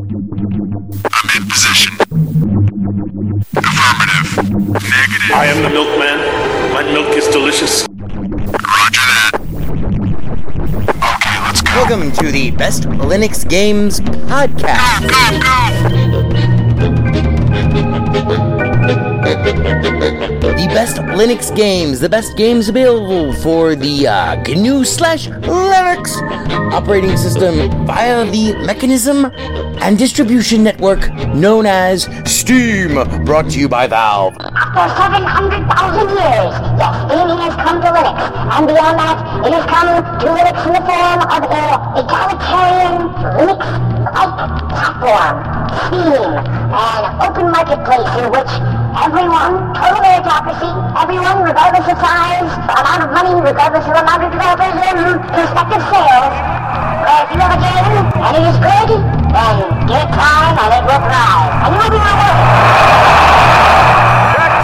I'm in position. Affirmative. Negative. I am the milkman. My milk is delicious. Roger that. Okay, let's go. Welcome to the Best Linux Games Podcast. The best Linux games, the best games available for the uh, GNU slash Linux operating system via the mechanism and distribution network known as Steam, brought to you by Valve. After 700,000 years, yes, Steam has come to Linux. And beyond that, it has come to Linux in the form of a egalitarian Linux-like platform, Steam, an open marketplace in which everyone, total meritocracy, everyone, regardless of size, amount of money, regardless of amount of developers and prospective sales, where if you have a game and it is good, then give it time and it will thrive. And you will be rewarded.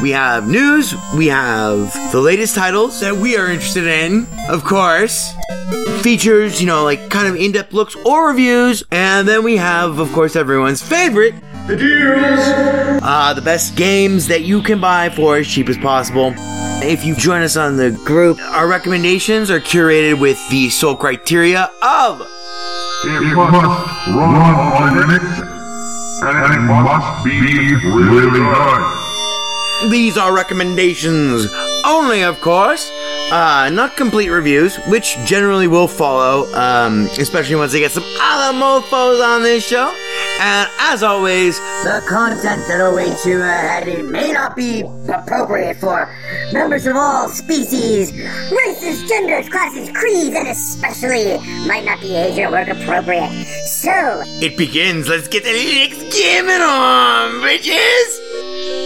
We have news, we have the latest titles that we are interested in, of course, features, you know, like kind of in depth looks or reviews, and then we have, of course, everyone's favorite the deals! Uh, the best games that you can buy for as cheap as possible. If you join us on the group, our recommendations are curated with the sole criteria of It must run on Linux, and it must be really good. These are recommendations only, of course. Uh, not complete reviews, which generally will follow, um, especially once they get some other mofos on this show. And as always, The content that awaits you ahead may not be appropriate for members of all species, races, genders, classes, creeds, and especially might not be age or work appropriate. So, it begins. Let's get the Linux gaming on, bitches!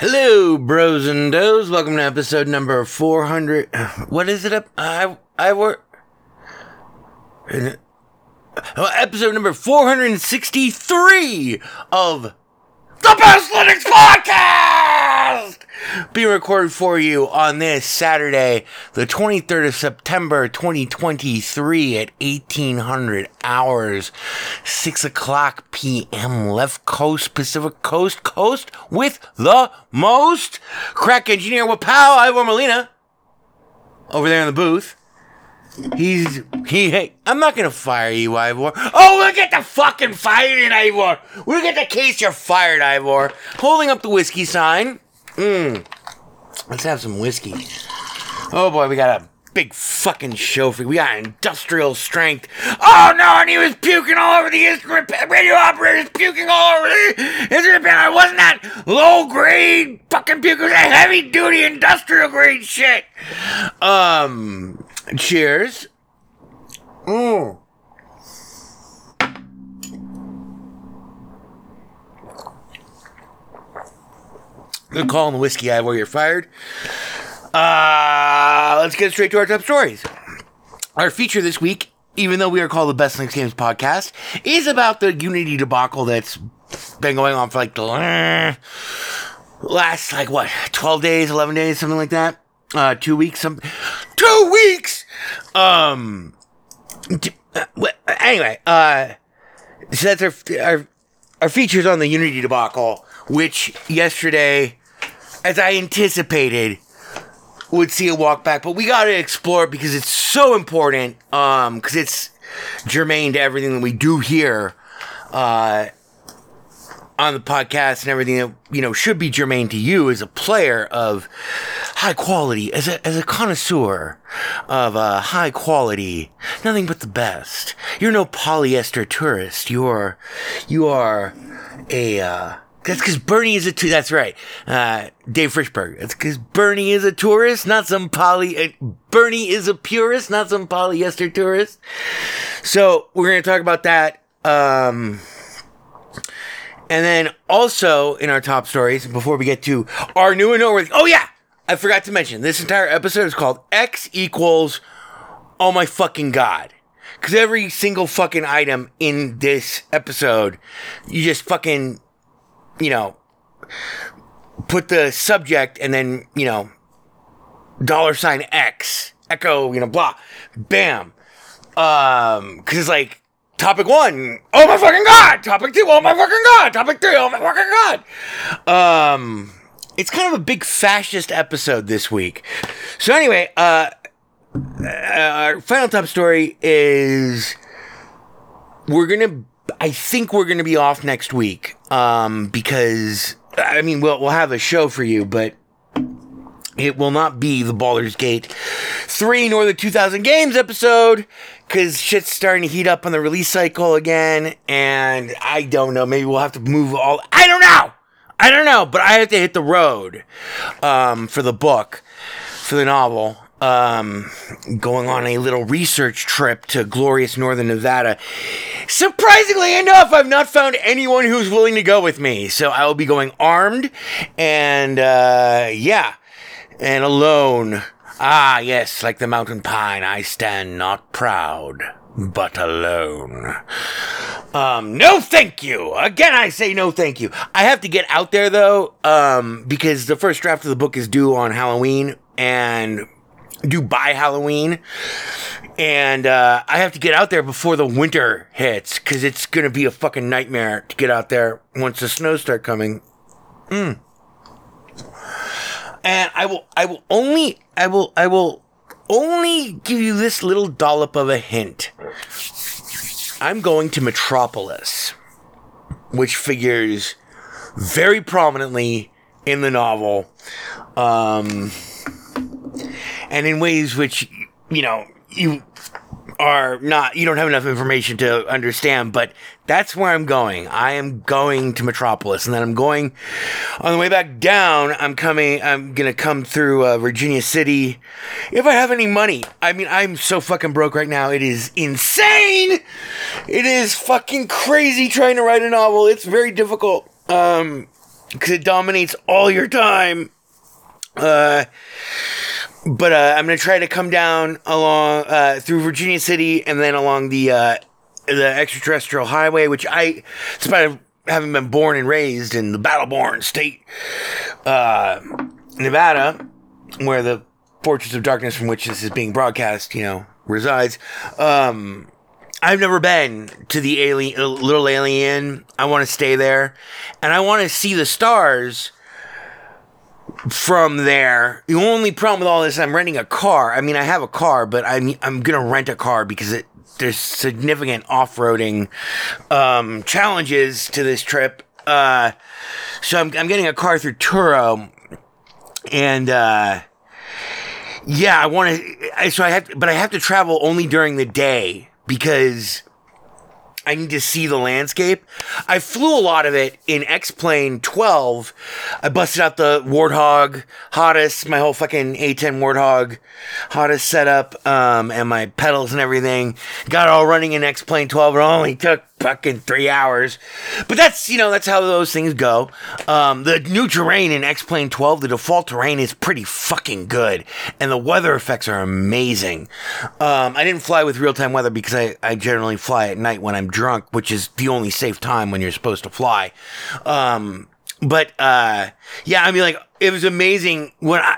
Hello, bros and does. Welcome to episode number 400. What is it up? I, I work. Uh, episode number 463 of the Best Linux Podcast! Being recorded for you on this Saturday, the 23rd of September, 2023 at 1800 hours, 6 o'clock p.m. left coast, Pacific coast, coast with the most. Crack engineer pal, Ivor Molina. Over there in the booth. He's he. Hey, I'm not gonna fire you, Ivor. Oh, we'll get the fucking fired, Ivor. We'll get the case. You're fired, Ivor. Holding up the whiskey sign. Mmm. Let's have some whiskey. Oh boy, we got a big fucking show for you. We got industrial strength. Oh no, and he was puking all over the instrument. Radio operator's puking all over the instrument panel. Wasn't that low grade fucking puke. It was that heavy duty industrial grade shit. Um, cheers. Mm. Good call on the whiskey, Ivor. You're fired. Uh, let's get straight to our top stories. Our feature this week, even though we are called the Best Linux Games Podcast, is about the Unity debacle that's been going on for like the last, like what, 12 days, 11 days, something like that? Uh, two weeks, some, two weeks! Um, uh, anyway, uh, so that's our, our, our features on the Unity debacle, which yesterday, as I anticipated, would see a walk back, but we got to explore it because it's so important. Um, because it's germane to everything that we do here, uh, on the podcast and everything that you know should be germane to you as a player of high quality, as a as a connoisseur of uh, high quality, nothing but the best. You're no polyester tourist. You're you are a uh, That's because Bernie is a tu- that's right. Uh, Dave Frishberg. That's because Bernie is a tourist, not some poly. Uh, Bernie is a purist, not some polyester tourist. So we're gonna talk about that. Um, and then also in our top stories, before we get to our new and noteworthy. Oh yeah, I forgot to mention this entire episode is called X equals Oh my fucking god. Because every single fucking item in this episode, you just fucking, you know, put the subject and then, you know, dollar sign X, echo, you know, blah, bam. Um, because it's like, topic one, oh my fucking god. Topic two, oh my fucking god. Topic three, oh my fucking god. Um, it's kind of a big fascist episode this week. So anyway, uh, uh, our final top story is we're gonna i think we're gonna be off next week um because i mean we'll, we'll have a show for you but it will not be the Baldur's Gate 3 nor the 2000 Games episode because shit's starting to heat up on the release cycle again. And I don't know. Maybe we'll have to move all. I don't know! I don't know, but I have to hit the road um, for the book, for the novel um, going on a little research trip to glorious northern Nevada. Surprisingly enough, I've not found anyone who's willing to go with me. So I will be going armed and, uh, yeah, and alone. Ah, yes, like the mountain pine, I stand not proud, but alone. Um, no thank you. Again, I say no thank you. I have to get out there though, um, because the first draft of the book is due on Halloween and by Halloween. And uh, I have to get out there before the winter hits because it's going to be a fucking nightmare to get out there once the snows start coming. Mm. And I will, I will only, I will, I will only give you this little dollop of a hint. I'm going to Metropolis, which figures very prominently in the novel. Um, and in ways which you know you are not you don't have enough information to understand but that's where i'm going. I am going to metropolis and then i'm going on the way back down i'm coming i'm gonna come through uh, virginia city. If i have any money i mean i'm so fucking broke right now it is insane! It is fucking crazy trying to write a novel. It's very difficult um because it dominates all your time. Uh but uh, I'm gonna try to come down along uh, through Virginia City and then along the uh, the extraterrestrial highway, which I, despite having been born and raised in the Battleborn state, uh, Nevada, where the Fortress of Darkness from which this is being broadcast, you know, resides. Um, I've never been to the alien, little alien. I want to stay there, and I want to see the stars from there. The only problem with all this, I'm renting a car. I mean, I have a car, but I'm I'm gonna rent a car because it there's significant off-roading um, challenges to this trip. Uh, so I'm I'm getting a car through Turo, and uh, yeah, I want to. So I have, to, but I have to travel only during the day because I need to see the landscape. I flew a lot of it in X Plane 12. I busted out the Warthog HOTAS, my whole fucking A10 Warthog HOTAS setup, um, and my pedals and everything. Got it all running in X Plane 12. It only took fucking three hours. But that's, you know, that's how those things go. Um, the new terrain in X Plane 12, the default terrain is pretty fucking good. And the weather effects are amazing. Um, I didn't fly with real time weather because I, I generally fly at night when I'm drunk, which is the only safe time when you're supposed to fly. Um, but, uh, yeah, I mean, like, it was amazing when I,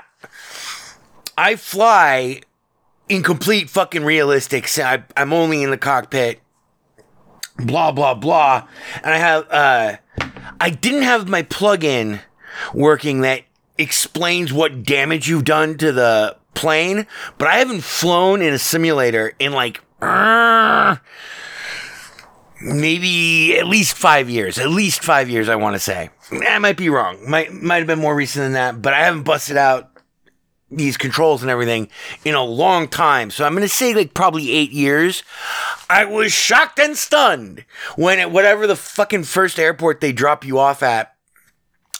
I fly in complete fucking realistic. I, I'm only in the cockpit blah blah blah. And i have uh i didn't have my plug-in working that explains what damage you've done to the plane but i haven't flown in a simulator in like uh, maybe at least five years at least five years i want to say. I might be wrong. Might might have been more recent than that but i haven't busted out these controls and everything in a long time. So I'm going to say like probably eight years. I was shocked and stunned when at whatever the fucking first airport they drop you off at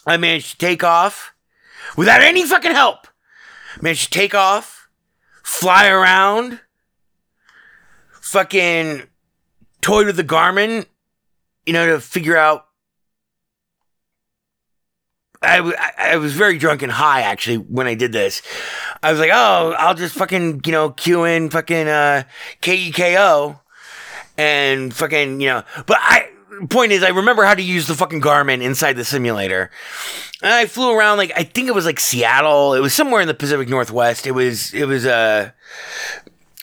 I managed to take off without any fucking help. Managed to take off, fly around, fucking toy with the Garmin, you know, to figure out. I, I was very drunk and high actually when I did this. I was like, oh, I'll just fucking, you know, cue in fucking uh, KEKO and fucking, you know, but I, point is, I remember how to use the fucking Garmin inside the simulator. And I flew around like, I think it was like Seattle. It was somewhere in the Pacific Northwest. It was, it was, uh,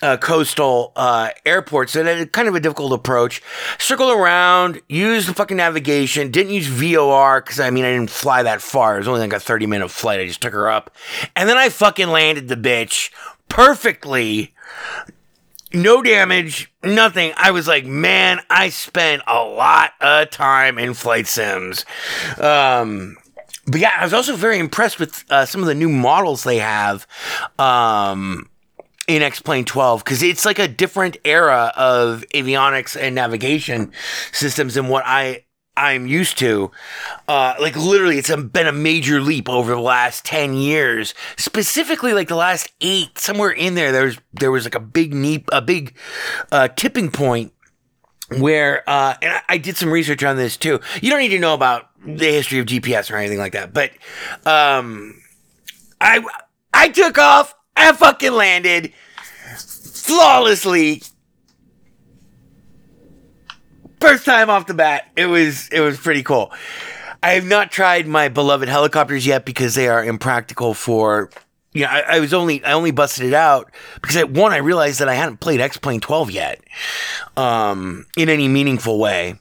a coastal uh, airport, so that kind of a difficult approach. Circled around, used the fucking navigation, didn't use VOR because I mean I didn't fly that far. It was only like a 30 minute flight. I just took her up. And then I fucking landed the bitch perfectly. No damage, nothing. I was like, man, I spent a lot of time in flight sims. Um, but yeah, I was also very impressed with uh, some of the new models they have. Um, in X-Plane 12 because it's like a different era of avionics and navigation systems than what I I'm used to. Uh, like literally, it's been a major leap over the last ten years. Specifically, like the last eight, somewhere in there, there was there was like a big neep, a big uh, tipping point where uh, and I, I did some research on this too. You don't need to know about the history of GPS or anything like that, but um, I I took off. I fucking landed flawlessly. First time off the bat, it was it was pretty cool. I have not tried my beloved helicopters yet because they are impractical for. You know, I, I was only I only busted it out because at one I realized that I hadn't played X Plane 12 yet, um, in any meaningful way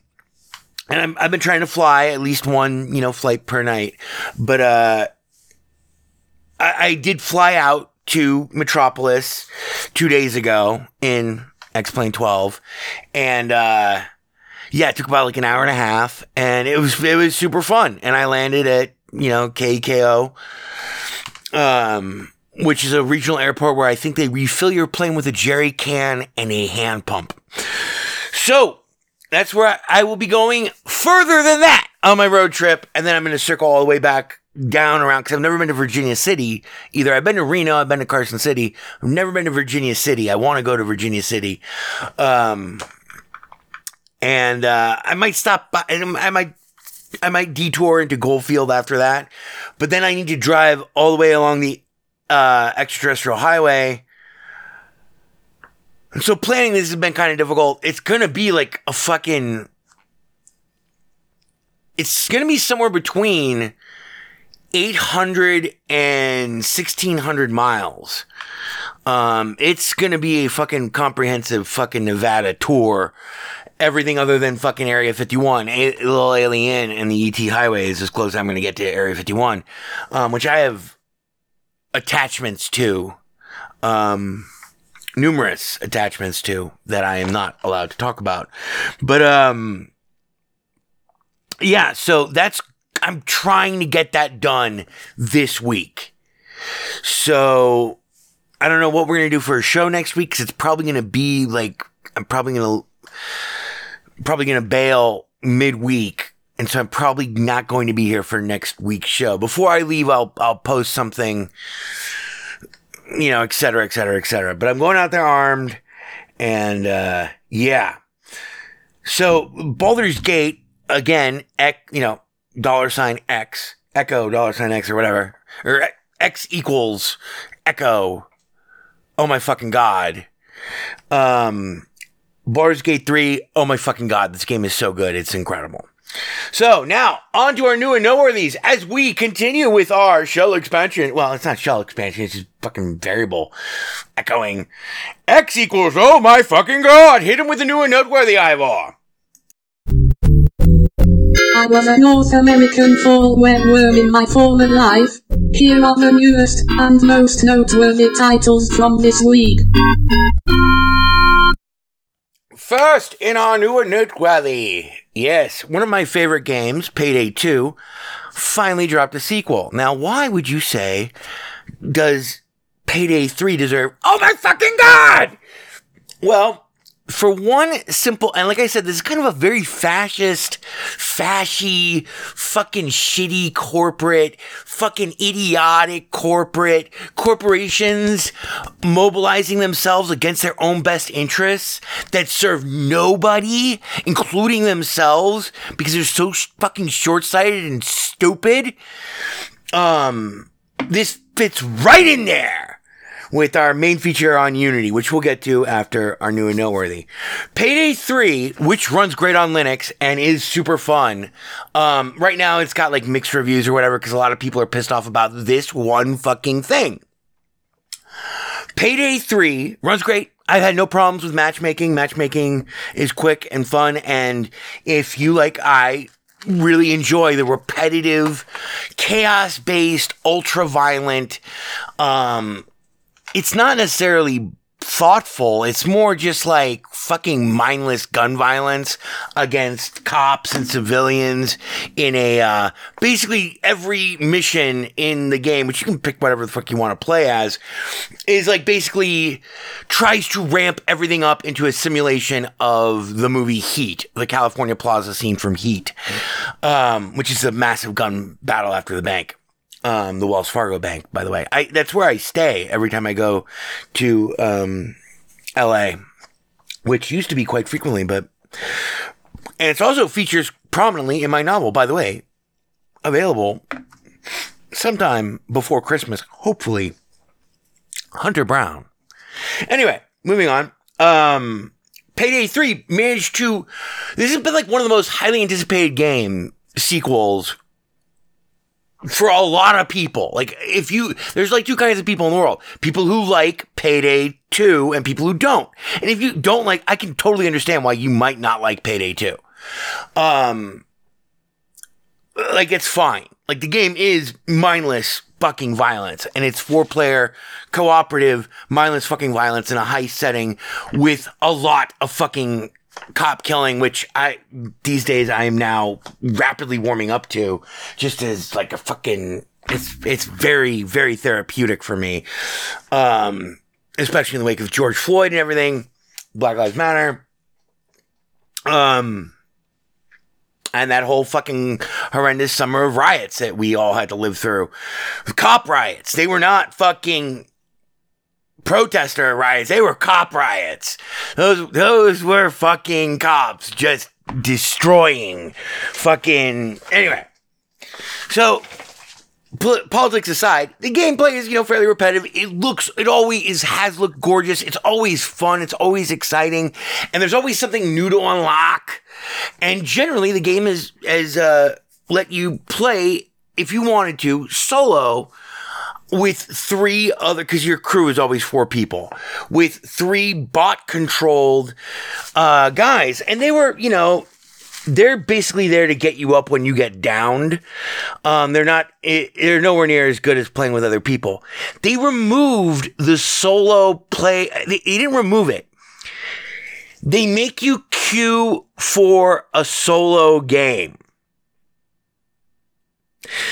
and I'm, I've been trying to fly at least one, you know, flight per night. But uh, I, I did fly out to Metropolis two days ago in X Plane 12, and uh, yeah, it took about like an hour and a half, and it was it was super fun. And I landed at you know KKO, um, which is a regional airport where I think they refill your plane with a jerry can and a hand pump. So that's where I will be going further than that on my road trip. And then I'm going to circle all the way back down around because I've never been to Virginia City either. I've been to Reno, I've been to Carson City. I've never been to Virginia City. I want to go to Virginia City. Um, and uh, I might stop by, and I might. I might detour into Goldfield after that, but then I need to drive all the way along the uh, extraterrestrial highway and so planning this has been kind of difficult. It's gonna be like a fucking. It's gonna be somewhere between 800 and 1600 miles. Um, it's gonna be a fucking comprehensive fucking Nevada tour. Everything other than fucking Area 51. A little alien and the ET highway is as close as I'm gonna get to Area 51. Um, which I have attachments to. Um, numerous attachments to that I am not allowed to talk about. But um yeah, so that's I'm trying to get that done this week. So I don't know what we're to do for a show next week cuz it's probably to be like I'm probably to probably to bail midweek and so I'm probably not going to be here for next week's show. Before I leave, I'll I'll post something you know, et cetera, et cetera, et cetera. But I'm going out there armed, and uh, yeah. So Baldur's Gate again, ec, you know, dollar sign X, Echo dollar sign X or whatever, or X equals Echo. Oh my fucking god. Um, Baldur's Gate three. Oh my fucking god, this game is so good. It's incredible. So now on to our new and noteworthies as we continue with our shell expansion. Well, it's not shell expansion; it's just fucking variable echoing. X equals oh my fucking god! Hit him with the new and noteworthy, Ivor. I was a North American fall worm in my former life. Here are the newest and most noteworthy titles from this week. First in our new noteworthy, yes, one of my favorite games, Payday 2, finally dropped a sequel. Now, why would you say does Payday 3 deserve? Oh my fucking god! Well, for one simple, and like I said, this is kind of a very fascist, fashy, fucking shitty corporate, fucking idiotic corporate corporations mobilizing themselves against their own best interests that serve nobody, including themselves, because they're so fucking short sighted and stupid. Um, this fits right in there with our main feature on Unity, which we'll get to after our new and noteworthy. Payday 3, which runs great on Linux and is super fun. Um, right now, it's got like mixed reviews or whatever because a lot of people are pissed off about this one fucking thing. Payday 3 runs great. I've had no problems with matchmaking. Matchmaking is quick and fun. And if you, like I, really enjoy the repetitive, chaos based, ultra violent, um, it's not necessarily thoughtful. It's more just like fucking mindless gun violence against cops and civilians in a uh, basically every mission in the game, which you can pick whatever the fuck you want to play as, is like basically tries to ramp everything up into a simulation of the movie Heat, the California Plaza scene from Heat, um, which is a massive gun battle after the bank um, the Wells Fargo Bank, by the way. I that's where I stay every time I go to um, L.A., which used to be quite frequently, but and it also features prominently in my novel, by the way, available sometime before Christmas, hopefully. Hunter Brown. Anyway, moving on. Um, Payday 3 managed to. This has been like one of the most highly anticipated game sequels for a lot of people. Like, if you, there's like two kinds of people in the world people who like Payday 2 and people who don't. And if you don't like, I can totally understand why you might not like Payday 2. Um, like, it's fine. Like, the game is mindless fucking violence and it's four player cooperative mindless fucking violence in a high setting with a lot of fucking cop killing, which I these days I am now rapidly warming up to, just as like a fucking. It's it's very very therapeutic for me, um, especially in the wake of George Floyd and everything, Black Lives Matter, um, and that whole fucking horrendous summer of riots that we all had to live through, cop riots. They were not fucking protester riots. They were cop riots. Those those were fucking cops just destroying fucking anyway. So politics aside, the gameplay is you know fairly repetitive. It looks it always is has looked gorgeous. It's always fun. It's always exciting, and there's always something new to unlock. And generally, the game is has uh, let you play if you wanted to solo with three other because your crew is always four people with three bot controlled uh, guys. And they were you know they're basically there to get you up when you get downed. Um, they're not they're nowhere near as good as playing with other people. They removed the solo play they, they didn't remove it. They make you queue for a solo game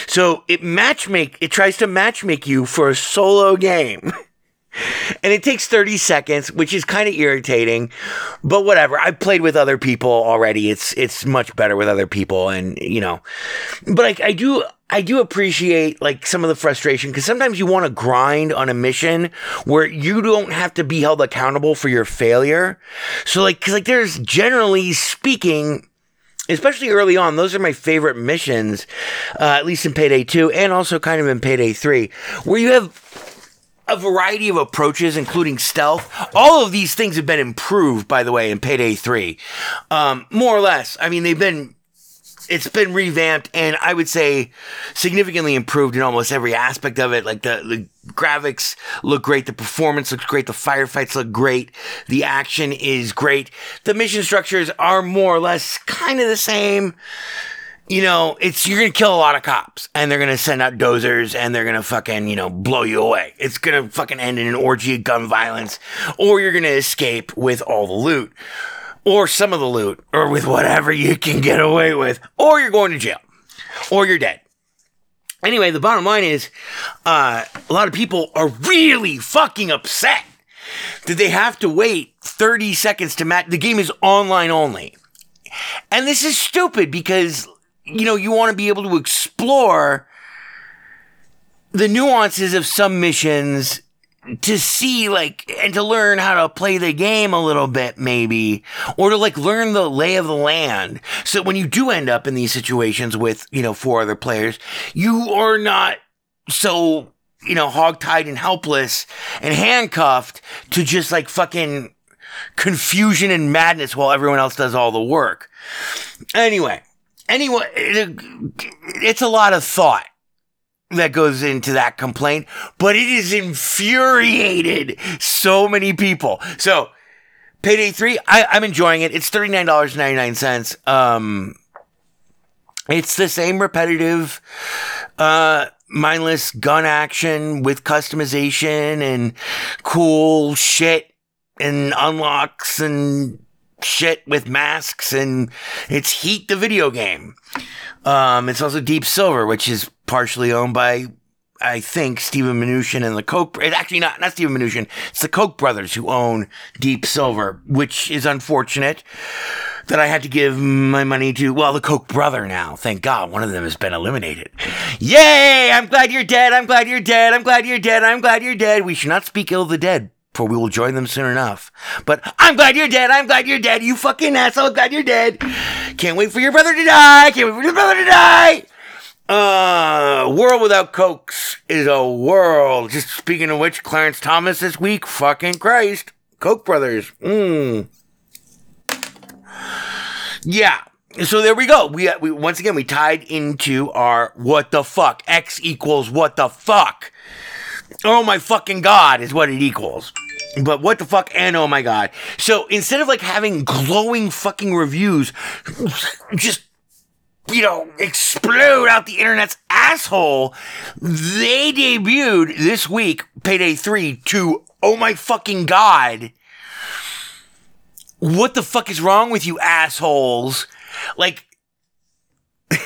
so it matchmake it tries to matchmake you for a solo game. and it takes 30 seconds, which is kind of irritating, but whatever. I've played with other people already. It's it's much better with other people and you know. But I, I do I do appreciate like some of the frustration because sometimes you want to grind on a mission where you don't have to be held accountable for your failure. So like cuz like there's generally speaking especially early on, those are my favorite missions, uh, at least in Payday 2 and also kind of in Payday 3, where you have a variety of approaches, including stealth. All of these things have been improved, by the way, in Payday 3. Um, more or less. I mean, they've been it's been revamped and I would say significantly improved in almost every aspect of it. Like the, the graphics look great, the performance looks great, the firefights look great, the action is great. The mission structures are more or less kind of the same. You know, it's you're gonna kill a lot of cops and they're gonna send out dozers and they're gonna fucking, you know, blow you away. It's gonna fucking end in an orgy of gun violence, or you're gonna escape with all the loot or some of the loot, or with whatever you can get away with, or you're going to jail, or you're dead. Anyway, the bottom line is, uh, a lot of people are really fucking upset that they have to wait 30 seconds to match. The game is online only. And this is stupid because, you know, you want to be able to explore the nuances of some missions to see like and to learn how to play the game a little bit maybe or to like learn the lay of the land. So when you do end up in these situations with you know four other players you are not so you know hogtied and helpless and handcuffed to just like fucking confusion and madness while everyone else does all the work. Anyway anyway it, it's a lot of thought that goes into that complaint, but it has infuriated so many people. So, Payday 3, I, I'm enjoying it. It's $39.99. Um, it's the same repetitive, uh, mindless gun action with customization and cool shit and unlocks and shit with masks and it's Heat the video game. Um, it's also Deep Silver, which is partially owned by, I think, Steven Mnuchin and the Koch. It's actually not not Steven Mnuchin. It's the Koch brothers who own Deep Silver, which is unfortunate that I had to give my money to. Well, the Koch brother now. Thank God, one of them has been eliminated. Yay! I'm glad you're dead. I'm glad you're dead. I'm glad you're dead. I'm glad you're dead. We should not speak ill of the dead. For we will join them soon enough. But I'm glad you're dead. I'm glad you're dead. You fucking asshole. Glad you're dead. Can't wait for your brother to die. Can't wait for your brother to die. Uh, world without Kochs is a world. Just speaking of which, Clarence Thomas this week, fucking Christ, Koch brothers. Mm. Yeah. So there we go. We, we once again we tied into our what the fuck x equals what the fuck. Oh my fucking god is what it equals. But what the fuck and oh my god. So instead of like having glowing fucking reviews, just you know, explode out the internet's asshole. They debuted this week, Payday 3, to, oh my fucking god. What the fuck is wrong with you assholes? Like,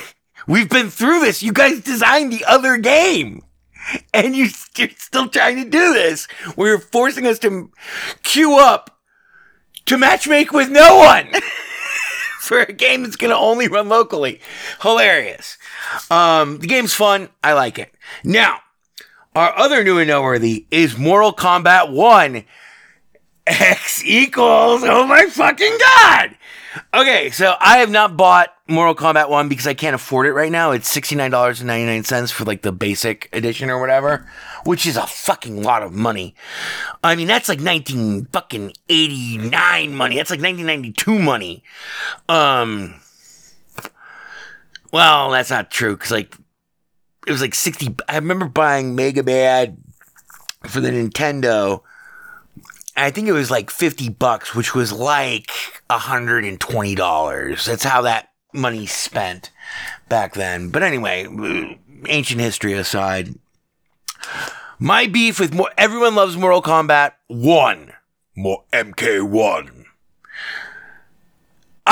we've been through this. You guys designed the other game. And you, you're still trying to do this. You're forcing us to queue up to matchmake with no one. for a game that's going to only run locally. Hilarious. Um, the game's fun. I like it. Now, our other new and noteworthy is Mortal Kombat 1. X equals, oh my fucking god! Okay, so I have not bought Mortal Kombat 1 because I can't afford it right now. It's $69.99 for like the basic edition or whatever, which is a fucking lot of money. I mean, that's like 19 fucking 89 money. That's like 1992 money. Um, well, that's not true because like it was like 60. I remember buying Mega Bad for the Nintendo. I think it was like 50 bucks, which was like $120. That's how that money spent back then. But anyway, ancient history aside, my beef with more, everyone loves Mortal Kombat 1. More MK1.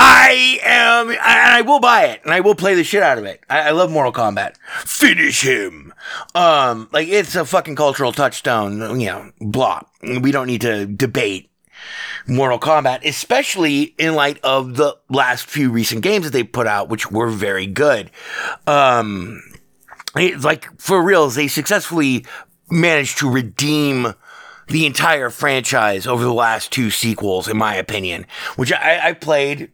I am, and I will buy it, and I will play the shit out of it. I, I, love Mortal Kombat. Finish him. Um, like it's a fucking cultural touchstone. You know, blah. We don't need to debate Mortal Kombat, especially in light of the last few recent games that they put out, which were very good. Um, it's like for reals, they successfully managed to redeem the entire franchise over the last two sequels, in my opinion, which I, I played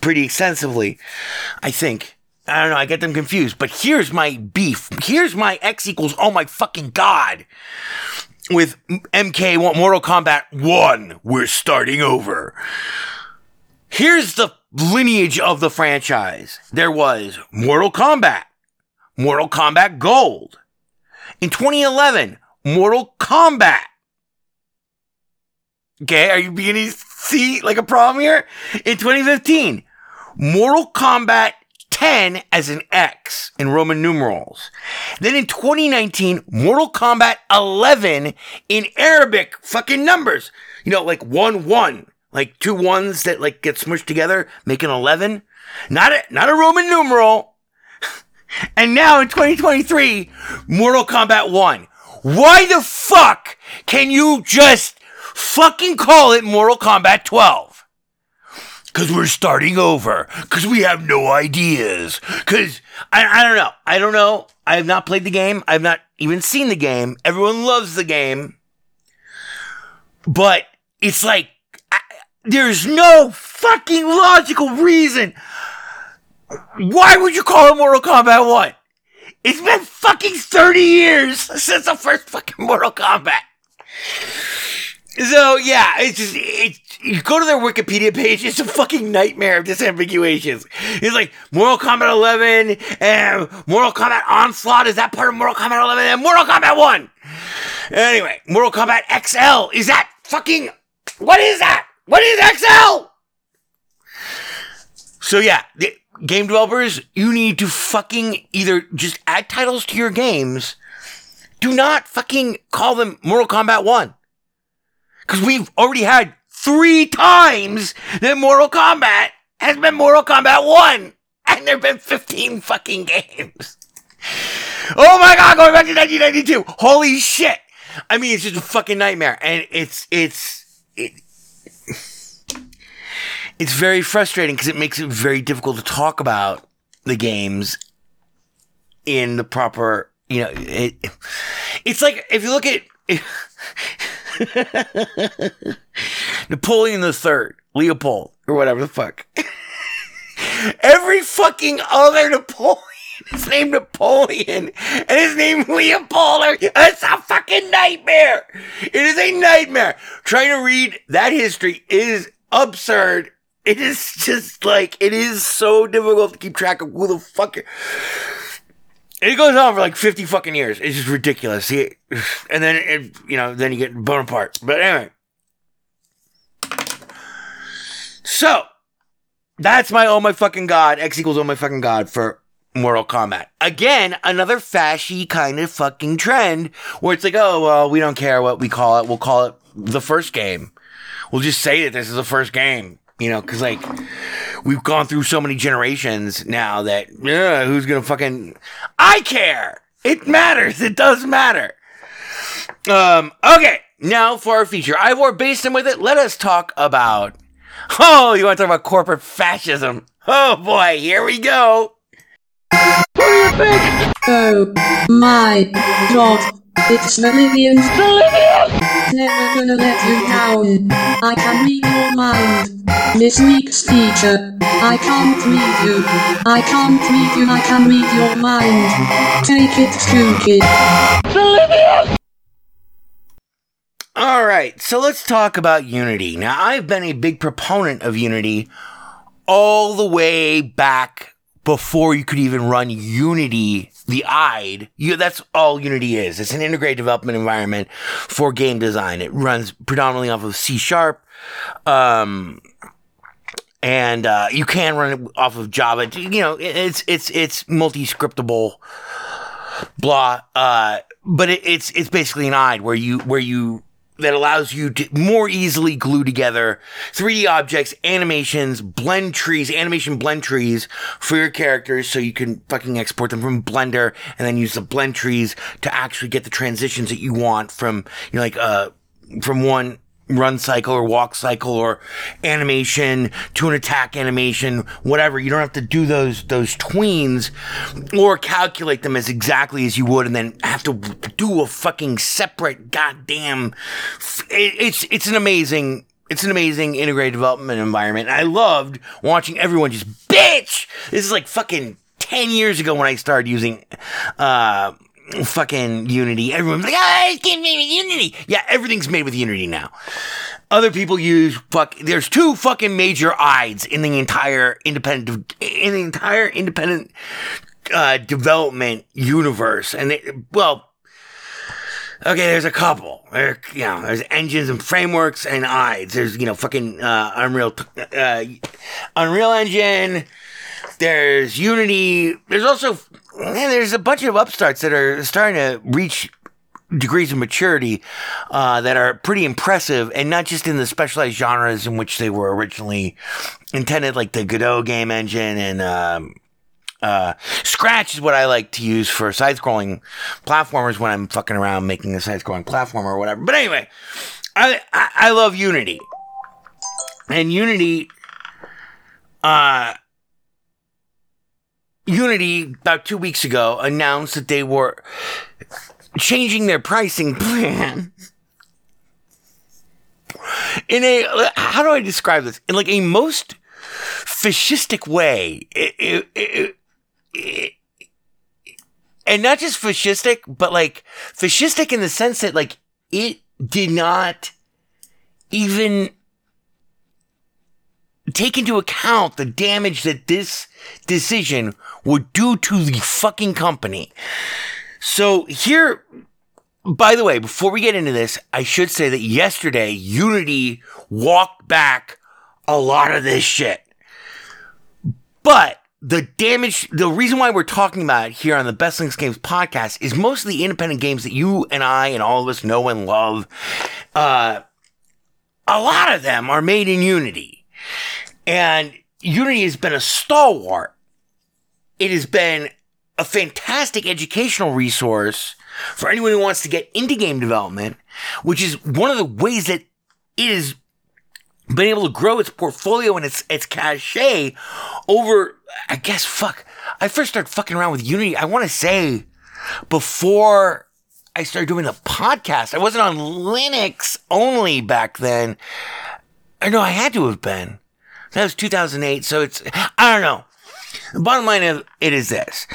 pretty extensively, I think. I don't know, I get them confused. But here's my beef. Here's my X equals, oh my fucking god. With MK Mortal Kombat 1, we're starting over. Here's the lineage of the franchise. There was Mortal Kombat, Mortal Kombat Gold. In 2011, Mortal Kombat. Okay, are you beginning to see like a problem here? In 2015, Mortal Kombat 10 as an X in Roman numerals. Then in 2019, Mortal Kombat 11 in Arabic fucking numbers. You know, like 1 1. Like two ones that like get smushed together, make an 11. Not a, not a Roman numeral. and now in 2023, Mortal Kombat 1. Why the fuck can you just fucking call it Mortal Kombat 12? Cause we're starting over. Cause we have no ideas. Cause I, I don't know. I don't know. I have not played the game. I've not even seen the game. Everyone loves the game. But it's like, I, there's no fucking logical reason. Why would you call it Mortal Kombat 1? It's been fucking 30 years since the first fucking Mortal Kombat. So yeah, it's just it's you go to their Wikipedia page, it's a fucking nightmare of disambiguations. It's like Mortal Kombat 11 and Mortal Kombat Onslaught. Is that part of Mortal Kombat 11 and Mortal Kombat 1? Anyway, Mortal Kombat XL. Is that fucking what is that? What is XL? So yeah, the game developers, you need to fucking either just add titles to your games. Do not fucking call them Mortal Kombat 1. Because we've already had three times that Mortal Kombat has been Mortal Kombat 1. And there have been 15 fucking games. Oh my god, going back to 1992. Holy shit. I mean, it's just a fucking nightmare. And it's, it's, it, it's very frustrating because it makes it very difficult to talk about the games in the proper, you know, it, it's like if you look at Napoleon the Third, Leopold, or whatever the fuck. Every fucking other Napoleon is named Napoleon, and his name Leopold. It's a fucking nightmare. It is a nightmare. Trying to read that history is absurd. It is just like it is so difficult to keep track of who the fuck. It goes on for like fifty fucking years. It's just ridiculous. See, and then it, you know, then you get Bonaparte. But anyway, so that's my oh my fucking god. X equals oh my fucking god for Mortal Kombat. Again, another fashy kind of fucking trend where it's like, oh well, we don't care what we call it. We'll call it the first game. We'll just say that this is the first game. You know, because like we've gone through so many generations now that uh, who's gonna fucking? I care. It matters. It does matter. Um. Okay. Now for our feature, Ivor Basin with it. Let us talk about. Oh, you want to talk about corporate fascism? Oh boy, here we go. Oh my god. It's Meridian's Never gonna let you down. I can read your mind. This week's feature. I can't read you. I can't read you. I can read your mind. Take it, Spooky. All right, so let's talk about Unity. Now, I've been a big proponent of Unity all the way back before you could even run Unity, the IDE. You, that's all Unity is. It's an integrated development environment for game design. It runs predominantly off of C Sharp. Um, and uh, you can run it off of Java. You know, it's it's it's multi-scriptable, blah. Uh, but it, it's it's basically an IDE where you where you that allows you to more easily glue together 3D objects, animations, blend trees, animation blend trees for your characters so you can fucking export them from Blender and then use the blend trees to actually get the transitions that you want from, you know, like, uh, from one run cycle or walk cycle or animation to an attack animation, whatever. You don't have to do those those tweens or calculate them as exactly as you would, and then have to do a fucking separate goddamn. It, it's it's an amazing. It's an amazing integrated development environment. I loved watching everyone just bitch. This is like fucking 10 years ago when I started using, uh, fucking Unity. Everyone's like, ah, it's made with Unity. Yeah, everything's made with Unity now. Other people use fuck. There's two fucking major IDEs in the entire independent in the entire independent uh, development universe, and they, well. Okay, there's a couple. There, you know, there's engines and frameworks and IDEs. There's, you know, fucking uh, Unreal, uh, Unreal Engine. There's Unity. There's also man, there's a bunch of upstarts that are starting to reach degrees of maturity uh, that are pretty impressive, and not just in the specialized genres in which they were originally intended, like the Godot game engine and um, Uh, Scratch is what I like to use for side scrolling platformers when I'm fucking around making a side scrolling platformer or whatever. But anyway, I, I, I love Unity. And Unity, uh, Unity about two weeks ago announced that they were changing their pricing plan. In a how do I describe this? In like a most fascistic way. It- it- it- and not just fascistic but like fascistic in the sense that like it did not even take into account the damage that this decision would do to the fucking company so here by the way, before we get into this, I should say that yesterday Unity walked back a lot of this shit. But the damage, the reason why we're talking about it here on the Best Linux Games podcast is most of the independent games that you and I and all of us know and love. Uh, a lot of them are made in Unity. And Unity has been a stalwart. It has been a fantastic educational resource for anyone who wants to get into game development, which is one of the ways that it has been able to grow its portfolio and its its cachet over I guess fuck. I first started fucking around with Unity, I want to say before I started doing the podcast. I wasn't on Linux only back then. I know I had to have been. That was 2008, so it's I don't know. The bottom line of it is this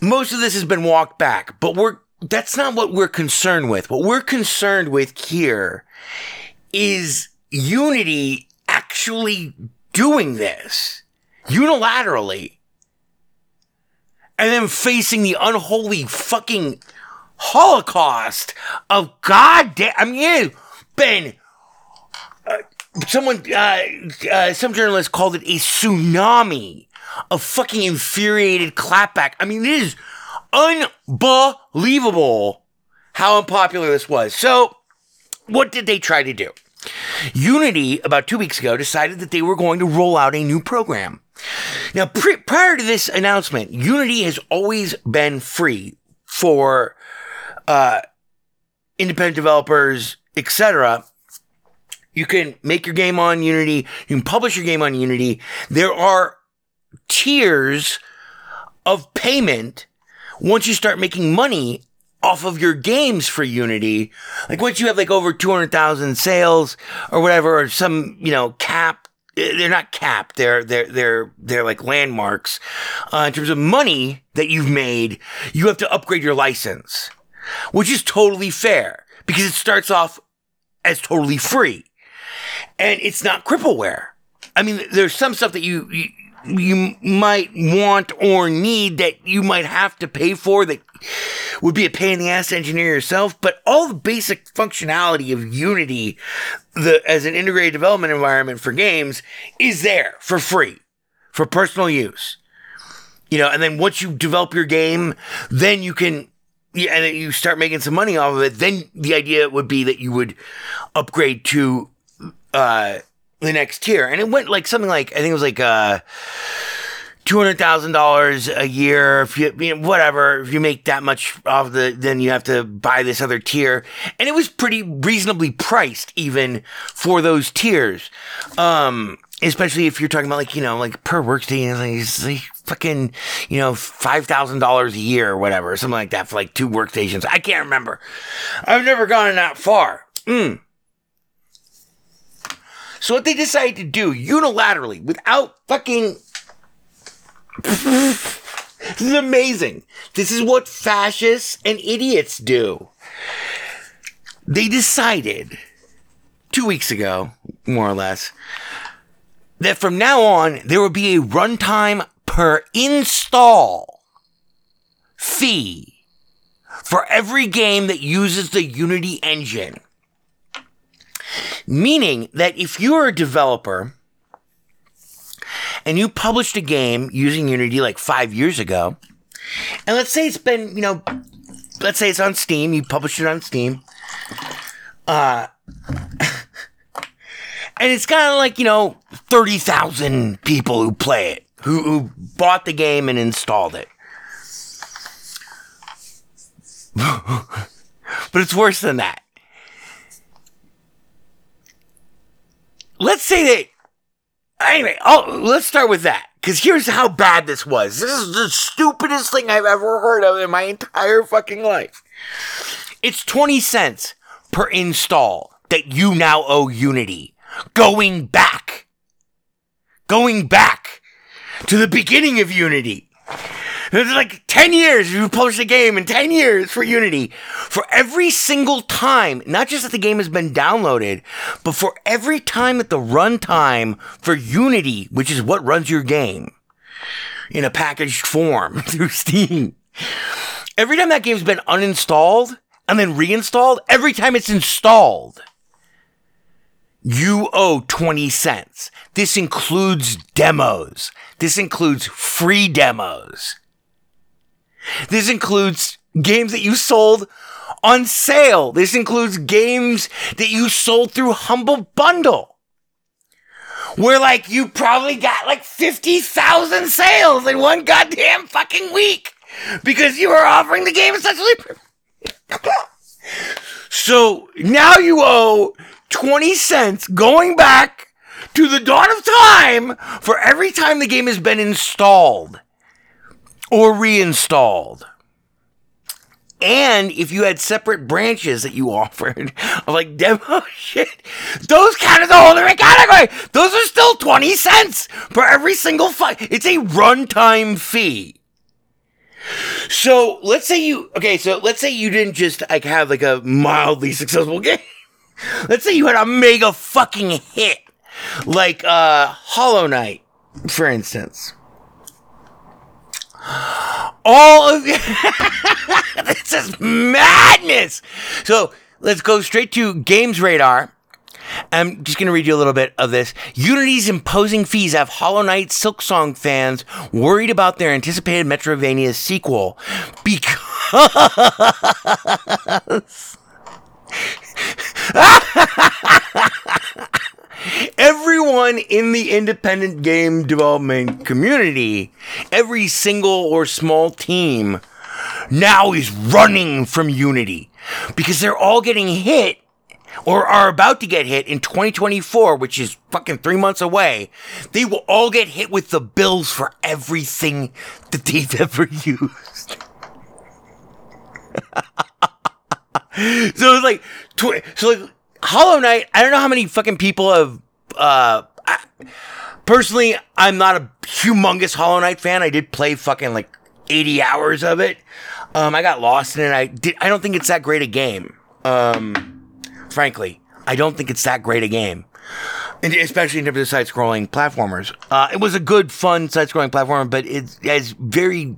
most of this has been walked back, but we're that's not what we're concerned with. What we're concerned with here is Unity actually doing this unilaterally and then facing the unholy fucking holocaust of goddamn. I mean, it has been. Someone, uh, uh, some journalist called it a tsunami of fucking infuriated clapback. I mean, it is unbelievable how unpopular this was. So, what did they try to do? Unity, about two weeks ago, decided that they were going to roll out a new program. Now, pre- prior to this announcement, Unity has always been free for uh, independent developers, etc. You can make your game on Unity. You can publish your game on Unity. There are tiers of payment once you start making money off of your games for Unity. Like once you have like over 200,000 sales or whatever, or some, you know, cap. eh, They're not capped. They're, they're, they're, they're like landmarks. Uh, in terms of money that you've made, you have to upgrade your license, which is totally fair because it starts off as totally free and it's not crippleware. I mean, there's some stuff that you, you you might want or need that you might have to pay for that would be a pain in the ass to engineer yourself. But all the basic functionality of Unity, the as an integrated development environment for games, is there for free for personal use. You know, and then once you develop your game, then you can and you start making some money off of it, then the idea would be that you would upgrade to uh, the next tier. And it went like something like I think it was like uh, two hundred thousand dollars a year. If you, you know, whatever, if you make that much off the, then you have to buy this other tier. And it was pretty reasonably priced even for those tiers. Um, especially if you're talking about like you know like per workstation, it's like fucking you know five thousand dollars a year or whatever, something like that for like two workstations. I can't remember. I've never gone that far. Mm. So what they decided to do unilaterally, without fucking. this is amazing. This is what fascists and idiots do. They decided two weeks ago, more or less, that from now on there will be a runtime per install fee for every game that uses the Unity engine. Meaning that if you're a developer and you published a game using Unity like five years ago, and let's say it's been, you know, let's say it's on Steam, you published it on Steam, uh, and it's got like, you know, 30,000 people who play it. who, who bought the game and installed it. but it's worse than that. Let's say that. Anyway, oh, let's start with that. Because here's how bad this was. This is the stupidest thing I've ever heard of in my entire fucking life. It's 20 cents per install that you now owe Unity. Going back. Going back to the beginning of Unity. It's like 10 years you published a game in 10 years for Unity. For every single time, not just that the game has been downloaded, but for every time that the runtime for Unity, which is what runs your game in a packaged form through Steam, every time that game's been uninstalled and then reinstalled, every time it's installed, you owe 20 cents. This includes demos. This includes free demos. This includes games that you sold on sale. This includes games that you sold through Humble Bundle. Where like you probably got like 50,000 sales in one goddamn fucking week because you were offering the game essentially. so now you owe 20 cents going back to the dawn of time for every time the game has been installed or reinstalled. And if you had separate branches that you offered of like demo shit, those count as a whole different category. Those are still 20 cents for every single fu- It's a runtime fee. So let's say you, okay, so let's say you didn't just like have like a mildly successful game. Let's say you had a mega fucking hit. Like uh Hollow Knight, for instance all of this is madness. So let's go straight to Games Radar. I'm just going to read you a little bit of this. Unity's imposing fees have Hollow Knight Silksong fans worried about their anticipated Metroidvania sequel because everyone in the independent game development community, every single or small team now is running from Unity because they're all getting hit or are about to get hit in 2024, which is fucking three months away. They will all get hit with the bills for everything that they've ever used. so it's like, tw- so like, Hollow Knight, I don't know how many fucking people have. Uh, I, personally, I'm not a humongous Hollow Knight fan. I did play fucking like 80 hours of it. Um, I got lost in it. I did. I don't think it's that great a game. Um, frankly, I don't think it's that great a game. And especially in terms of side-scrolling platformers, uh, it was a good, fun side-scrolling platformer, but it's, it's very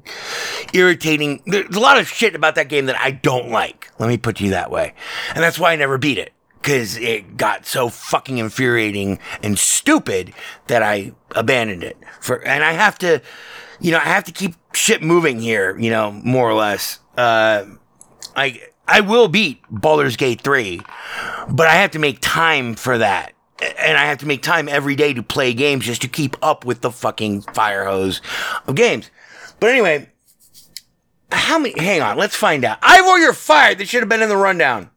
irritating. There's a lot of shit about that game that I don't like. Let me put you that way, and that's why I never beat it because it got so fucking infuriating and stupid that I abandoned it. For and I have to, you know, I have to keep shit moving here. You know, more or less. Uh, I I will beat Baldur's Gate three, but I have to make time for that. And I have to make time every day to play games just to keep up with the fucking fire hose of games. But anyway, how many? Hang on, let's find out. Ivor, you're fired. This should have been in the rundown.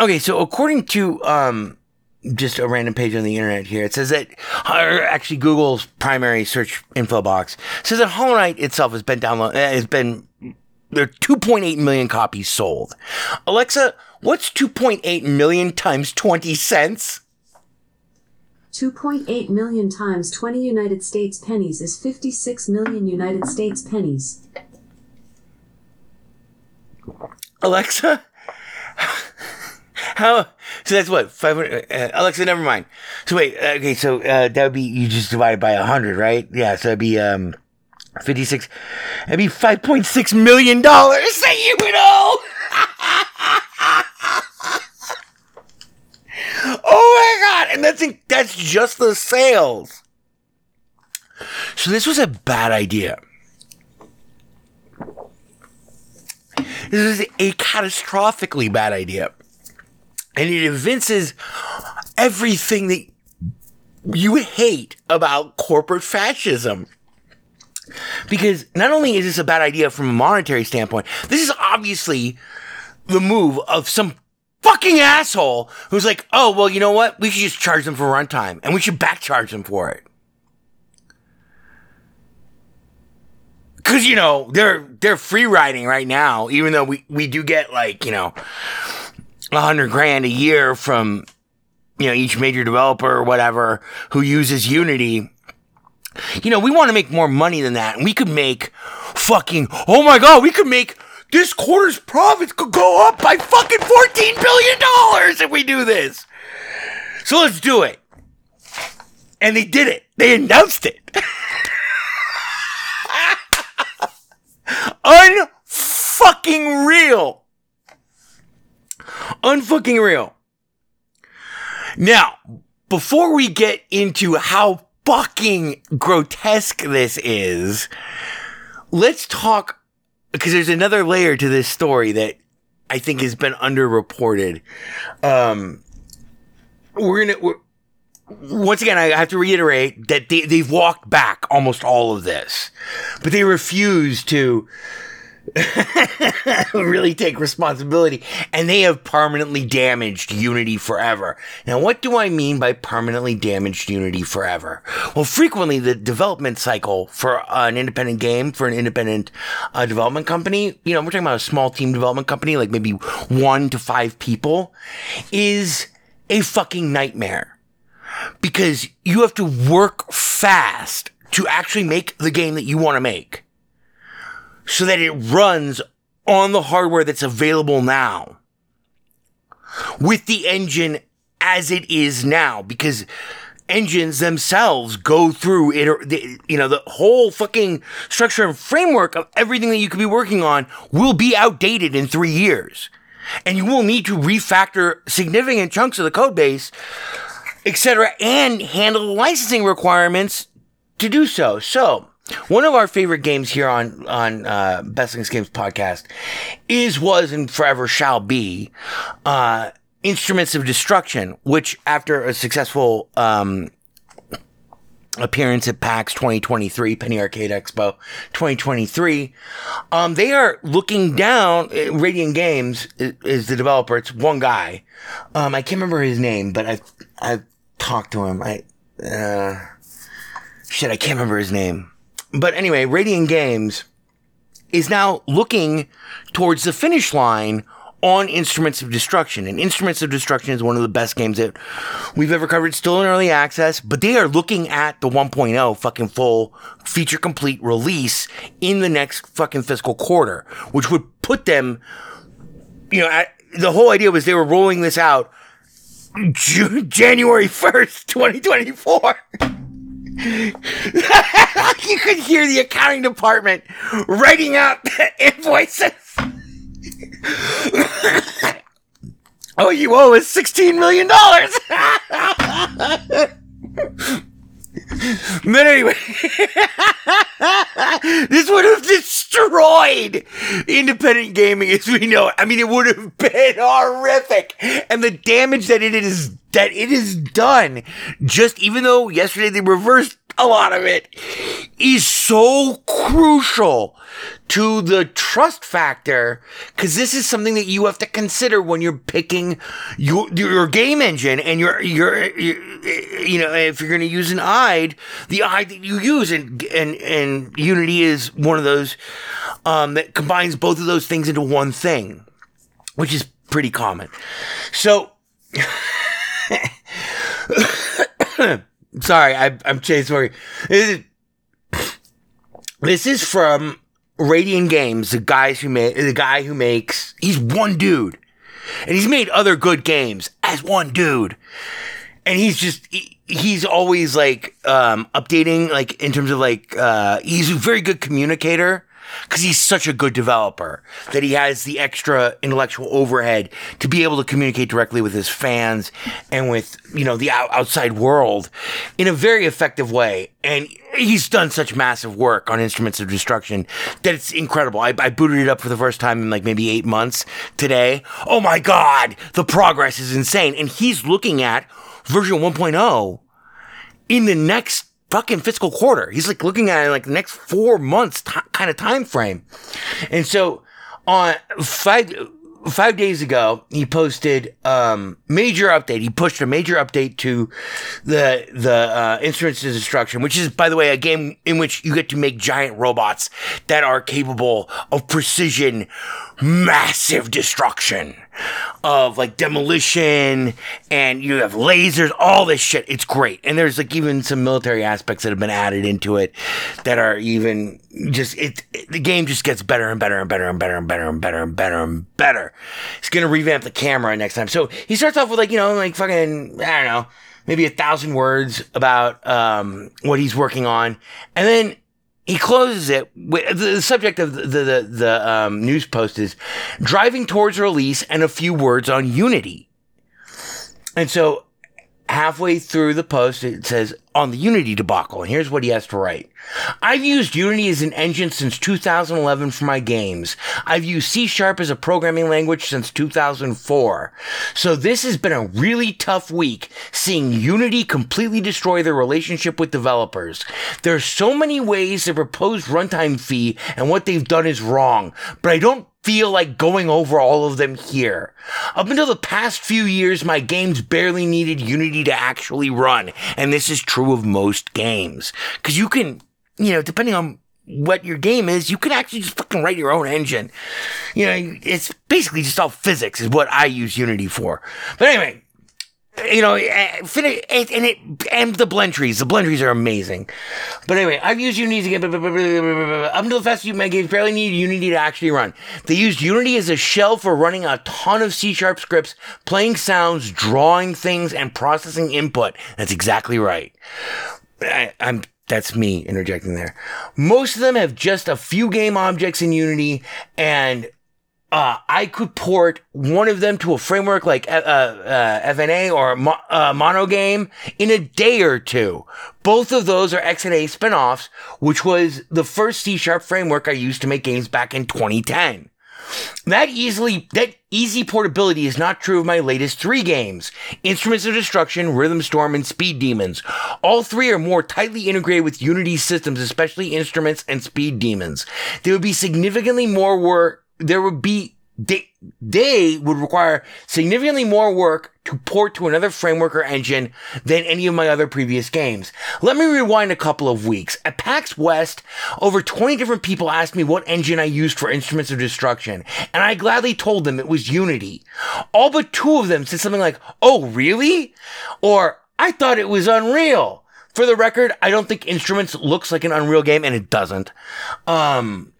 Okay, so according to um, just a random page on the internet here, it says that, or actually Google's primary search info box says that Hollow Knight itself has been downloaded, has been there are 2.8 million copies sold. Alexa, what's 2.8 million times 20 cents? 2.8 million times 20 United States pennies is 56 million United States pennies. Alexa, how? So that's what 500. Uh, Alexa, never mind. So wait, uh, okay, so uh, that would be you just divide by 100, right? Yeah, so that'd be um 56. That'd be 5.6 million dollars that you would owe. oh my god! And that's that's just the sales. So this was a bad idea. This is a catastrophically bad idea. And it evinces everything that you hate about corporate fascism. Because not only is this a bad idea from a monetary standpoint, this is obviously the move of some fucking asshole who's like, oh, well, you know what? We should just charge them for runtime and we should back charge them for it. Cause you know, they're, they're free riding right now, even though we, we do get like, you know, a hundred grand a year from, you know, each major developer or whatever who uses Unity. You know, we want to make more money than that. And we could make fucking, oh my God, we could make this quarter's profits could go up by fucking $14 billion if we do this. So let's do it. And they did it. They announced it. Unfucking real. Unfucking real. Now, before we get into how fucking grotesque this is, let's talk because there's another layer to this story that I think has been underreported. Um, we're gonna we're, once again, I have to reiterate that they, they've walked back almost all of this, but they refuse to really take responsibility. And they have permanently damaged unity forever. Now what do i mean by permanently damaged unity forever? Well frequently the development cycle for an independent game for an independent uh, development company you know we're talking about a small team development company like maybe one to five people is a fucking nightmare. Because you have to work fast to actually make the game that you want to make so that it runs on the hardware that's available now. With the engine as it is now because engines themselves go through it you know the whole fucking structure and framework of everything that you could be working on will be outdated in 3 years. And you will need to refactor significant chunks of the code base etc and handle the licensing requirements to do so. So one of our favorite games here on on uh, Best Things Games podcast is, was, and forever shall be uh, Instruments of Destruction, which after a successful um, appearance at PAX 2023, Penny Arcade Expo 2023, um, they are looking down. uh, Radiant Games is, the developer. It's one guy. Um, I can't remember his name, but I I talked to him. I uh, shit, I can't remember his name. But anyway, Radiant Games is now looking towards the finish line on Instruments of Destruction. And Instruments of Destruction is one of the best games that we've ever covered. Still in early access, but they are looking at the 1.0 fucking full feature complete release in the next fucking fiscal quarter, which would put them, you know, at, the whole idea was they were rolling this out January 1st, 2024. you could hear the accounting department writing out invoices. oh, you owe us $16 million. But anyway, this would have destroyed independent gaming as we know it. I mean, it would have been horrific. And the damage that it is that it is done, just even though yesterday they reversed a lot of it, is so crucial to the trust factor because this is something that you have to consider when you're picking your your game engine and your your, you know if you're going to use an IDE, the IDE that you use and and and Unity is one of those um, that combines both of those things into one thing, which is pretty common. So. Sorry, I, I'm Chase Sorry. This is, this is from Radiant Games, the guys who made the guy who makes. He's one dude, and he's made other good games as one dude, and he's just he, he's always like um, updating, like in terms of like uh, he's a very good communicator because he's such a good developer that he has the extra intellectual overhead to be able to communicate directly with his fans and with you know the outside world in a very effective way. And he's done such massive work on instruments of destruction that it's incredible. I, I booted it up for the first time in like maybe eight months today. Oh my god the progress is insane. And he's looking at version 1.0 in the next fucking fiscal quarter. He's like looking at like the next four months ti kind of time frame. And so on five five days ago, he posted um major update. He pushed a major update to the the uh, Instruments of Destruction, which is by the way a game in which you get to make giant robots that are capable of precision, massive destruction of like demolition and you have lasers, all this shit. It's great. And there's like even some military aspects that have been added into it that are even just it, it- the game just gets better and better and better and better and better and better and better and better. He's gonna revamp the camera next time. So he starts off with like, you know, like fucking I don't know, maybe a thousand words about um what he's working on. And then he closes it with the, subject of the the, the, the um, news post is driving towards release and a few words on Unity. And so halfway through the post, it says on the Unity debacle. And here's what he has to write. I've used Unity as an engine since 2011 for my games. I've used C Sharp as a programming language since 2004. So this has been a really tough week seeing Unity completely destroy their relationship with developers. There are so many ways the proposed runtime fee and what they've done is wrong, but I don't feel like going over all of them here. Up until the past few years, my games barely needed Unity to actually run, and this is true of most games. Cause you can, you know, depending on what your game is, you can actually just fucking write your own engine. You know, it's basically just all physics is what I use Unity for. But anyway, you know, eh, finish, and and it, and the blend trees. The blend trees are amazing. But anyway, I've used Unity again. Up until the few my games barely needed Unity to actually run. They used Unity as a shell for running a ton of C sharp scripts, playing sounds, drawing things, and processing input. That's exactly right. I, I'm that's me interjecting there. Most of them have just a few game objects in Unity, and uh, I could port one of them to a framework like uh, uh, FNA or Mo- uh, Monogame in a day or two. Both of those are XNA spinoffs, which was the first C sharp framework I used to make games back in 2010. That easily, that easy portability is not true of my latest three games. Instruments of Destruction, Rhythm Storm, and Speed Demons. All three are more tightly integrated with Unity systems, especially Instruments and Speed Demons. There would be significantly more work, there would be, they, they would require significantly more work to port to another framework or engine than any of my other previous games. Let me rewind a couple of weeks. At PAX West, over 20 different people asked me what engine I used for Instruments of Destruction, and I gladly told them it was Unity. All but two of them said something like, Oh, really? Or, I thought it was Unreal. For the record, I don't think Instruments looks like an Unreal game, and it doesn't. Um,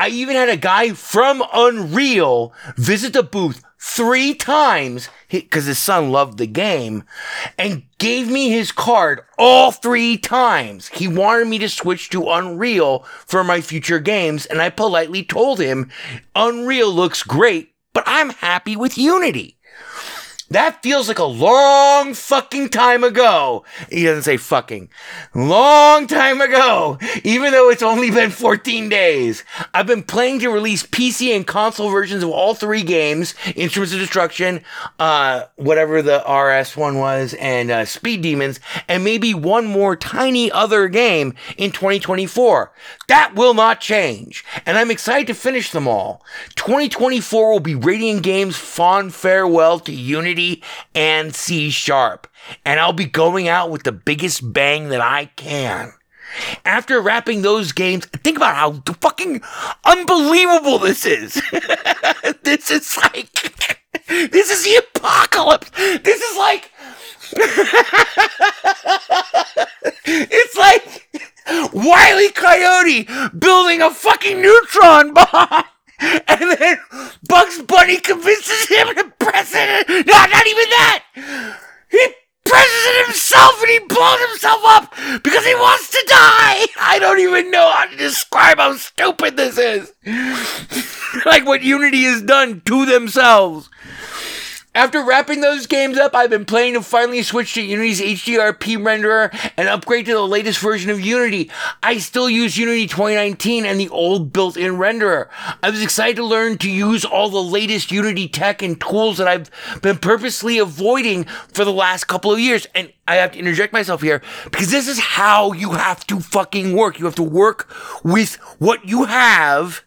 I even had a guy from Unreal visit the booth three times because his son loved the game and gave me his card all three times. He wanted me to switch to Unreal for my future games, and I politely told him Unreal looks great, but I'm happy with Unity. That feels like a long fucking time ago. He doesn't say fucking. Long time ago. Even though it's only been 14 days. I've been planning to release PC and console versions of all three games. Instruments of Destruction, uh, whatever the RS one was, and, uh, Speed Demons, and maybe one more tiny other game in 2024. That will not change. And I'm excited to finish them all. 2024 will be Radiant Games' fond farewell to Unity and C Sharp. And I'll be going out with the biggest bang that I can. After wrapping those games, think about how fucking unbelievable this is. this is like, this is the apocalypse. This is like, it's like Wiley Coyote building a fucking neutron bomb. And then Bugs Bunny convinces him to president. No, not even that. He presses it himself and he blows himself up because he wants to die. I don't even know how to describe how stupid this is. like what Unity has done to themselves. After wrapping those games up, I've been planning to finally switch to Unity's HDRP renderer and upgrade to the latest version of Unity. I still use Unity 2019 and the old built-in renderer. I was excited to learn to use all the latest Unity tech and tools that I've been purposely avoiding for the last couple of years. And I have to interject myself here because this is how you have to fucking work. You have to work with what you have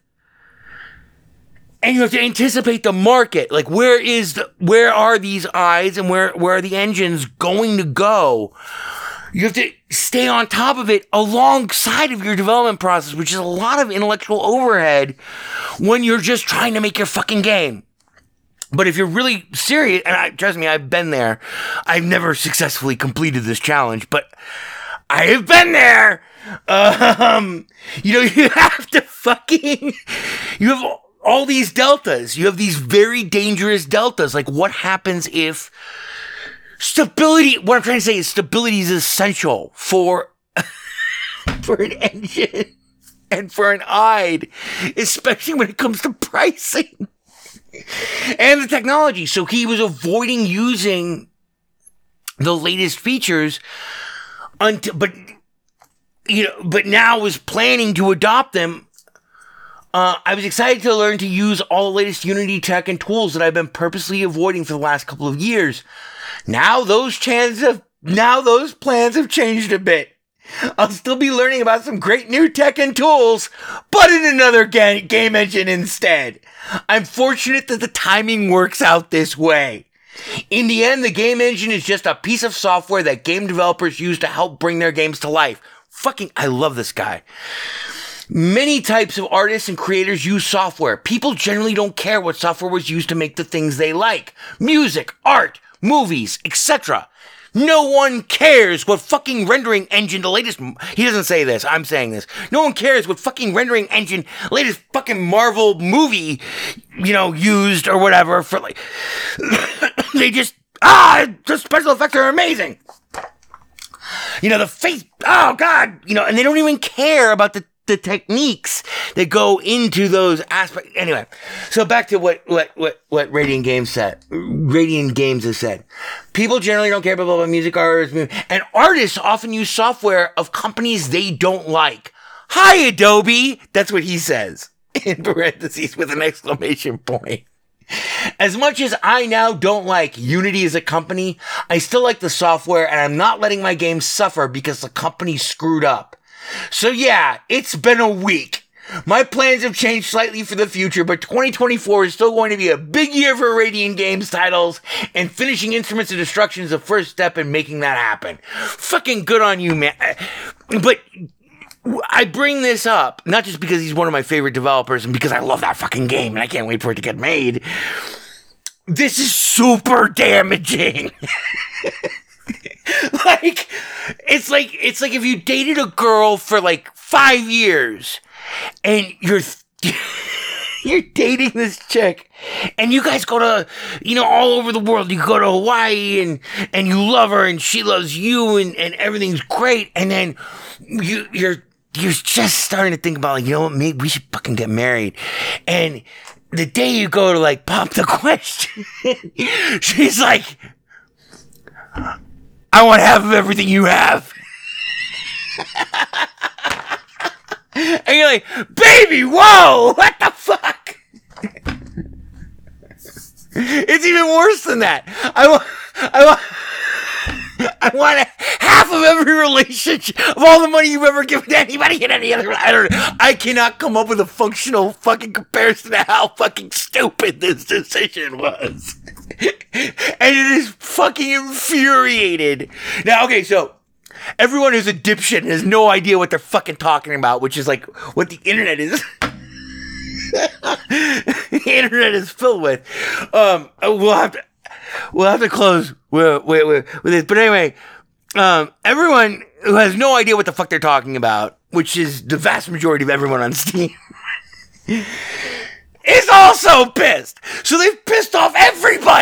and you have to anticipate the market. Like where is the where are these eyes and where where are the engines going to go? You have to stay on top of it alongside of your development process, which is a lot of intellectual overhead when you're just trying to make your fucking game. But if you're really serious, and I, trust me, I've been there. I've never successfully completed this challenge, but I have been there. Um, you know, you have to fucking, you have all these deltas. You have these very dangerous deltas. Like, what happens if stability? What I'm trying to say is stability is essential for for an engine and for an IDE, especially when it comes to pricing and the technology. So he was avoiding using the latest features until, but you know, but now was planning to adopt them uh, I was excited to learn to use all the latest Unity tech and tools that I've been purposely avoiding for the last couple of years. Now those chances now those plans have changed a bit. I'll still be learning about some great new tech and tools, but in another ga- game engine instead. I'm fortunate that the timing works out this way. In the end, the game engine is just a piece of software that game developers use to help bring their games to life. Fucking, I love this guy. Many types of artists and creators use software. People generally don't care what software was used to make the things they like. Music, art, movies, etc. No one cares what fucking rendering engine the latest. He doesn't say this. I'm saying this. No one cares what fucking rendering engine latest fucking Marvel movie, you know, used or whatever for like. they just ah, the special effects are amazing. You know the face. Oh god. You know, and they don't even care about the the techniques that go into those aspects. Anyway, so back to what what what what Radiant Games said. Radiant Games has said. People generally don't care about music artists, and artists often use software of companies they don't like. Hi, Adobe. That's what he says in parentheses with an exclamation point. As much as I now don't like Unity as a company, I still like the software and I'm not letting my game suffer because the company screwed up. So yeah, it's been a week. My plans have changed slightly for the future, but 2024 is still going to be a big year for Radiant Games titles, and finishing Instruments of Destruction is the first step in making that happen. Fucking good on you, man. But I bring this up, not just because he's one of my favorite developers and because I love that fucking game and I can't wait for it to get made. This is super damaging. like it's like it's like if you dated a girl for like five years and you're you're dating this chick and you guys go to you know all over the world. You go to hawaii and and you love her and she loves you and and everything's great. And then you you're you're just starting to think about like you know what? Maybe we should fucking get married. And the day you go to like pop the question she's like I want half of everything you have. and you're like, baby, whoa, what the fuck? it's even worse than that. I want, I want, I want half of every relationship of all the money you've ever given to anybody in any other. I don't. I cannot come up with a functional fucking comparison to how fucking stupid this decision was, and it is fucking infuriated. Now, okay, so everyone who's a dipshit and has no idea what they're fucking talking about, which is like what the internet is. the internet is filled with. Um, we'll have to we'll have to close with, with, with, this. But anyway, um, everyone who has no idea what the fuck they're talking about, which is the vast majority of everyone on Steam, is also pissed. So they've pissed off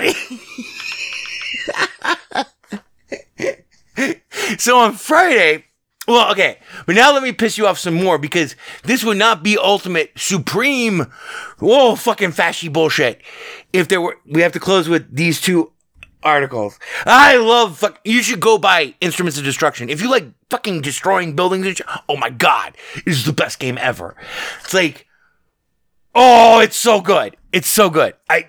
so on Friday, Well, okay, but now let me piss you off some more because this would not be ultimate supreme, whoa, fucking fashy bullshit. If there were, we have to close with these two articles. I love fuck. You should go buy Instruments of Destruction if you like fucking destroying buildings. Oh my god, this is the best game ever. It's like, oh, it's so good. It's so good. I,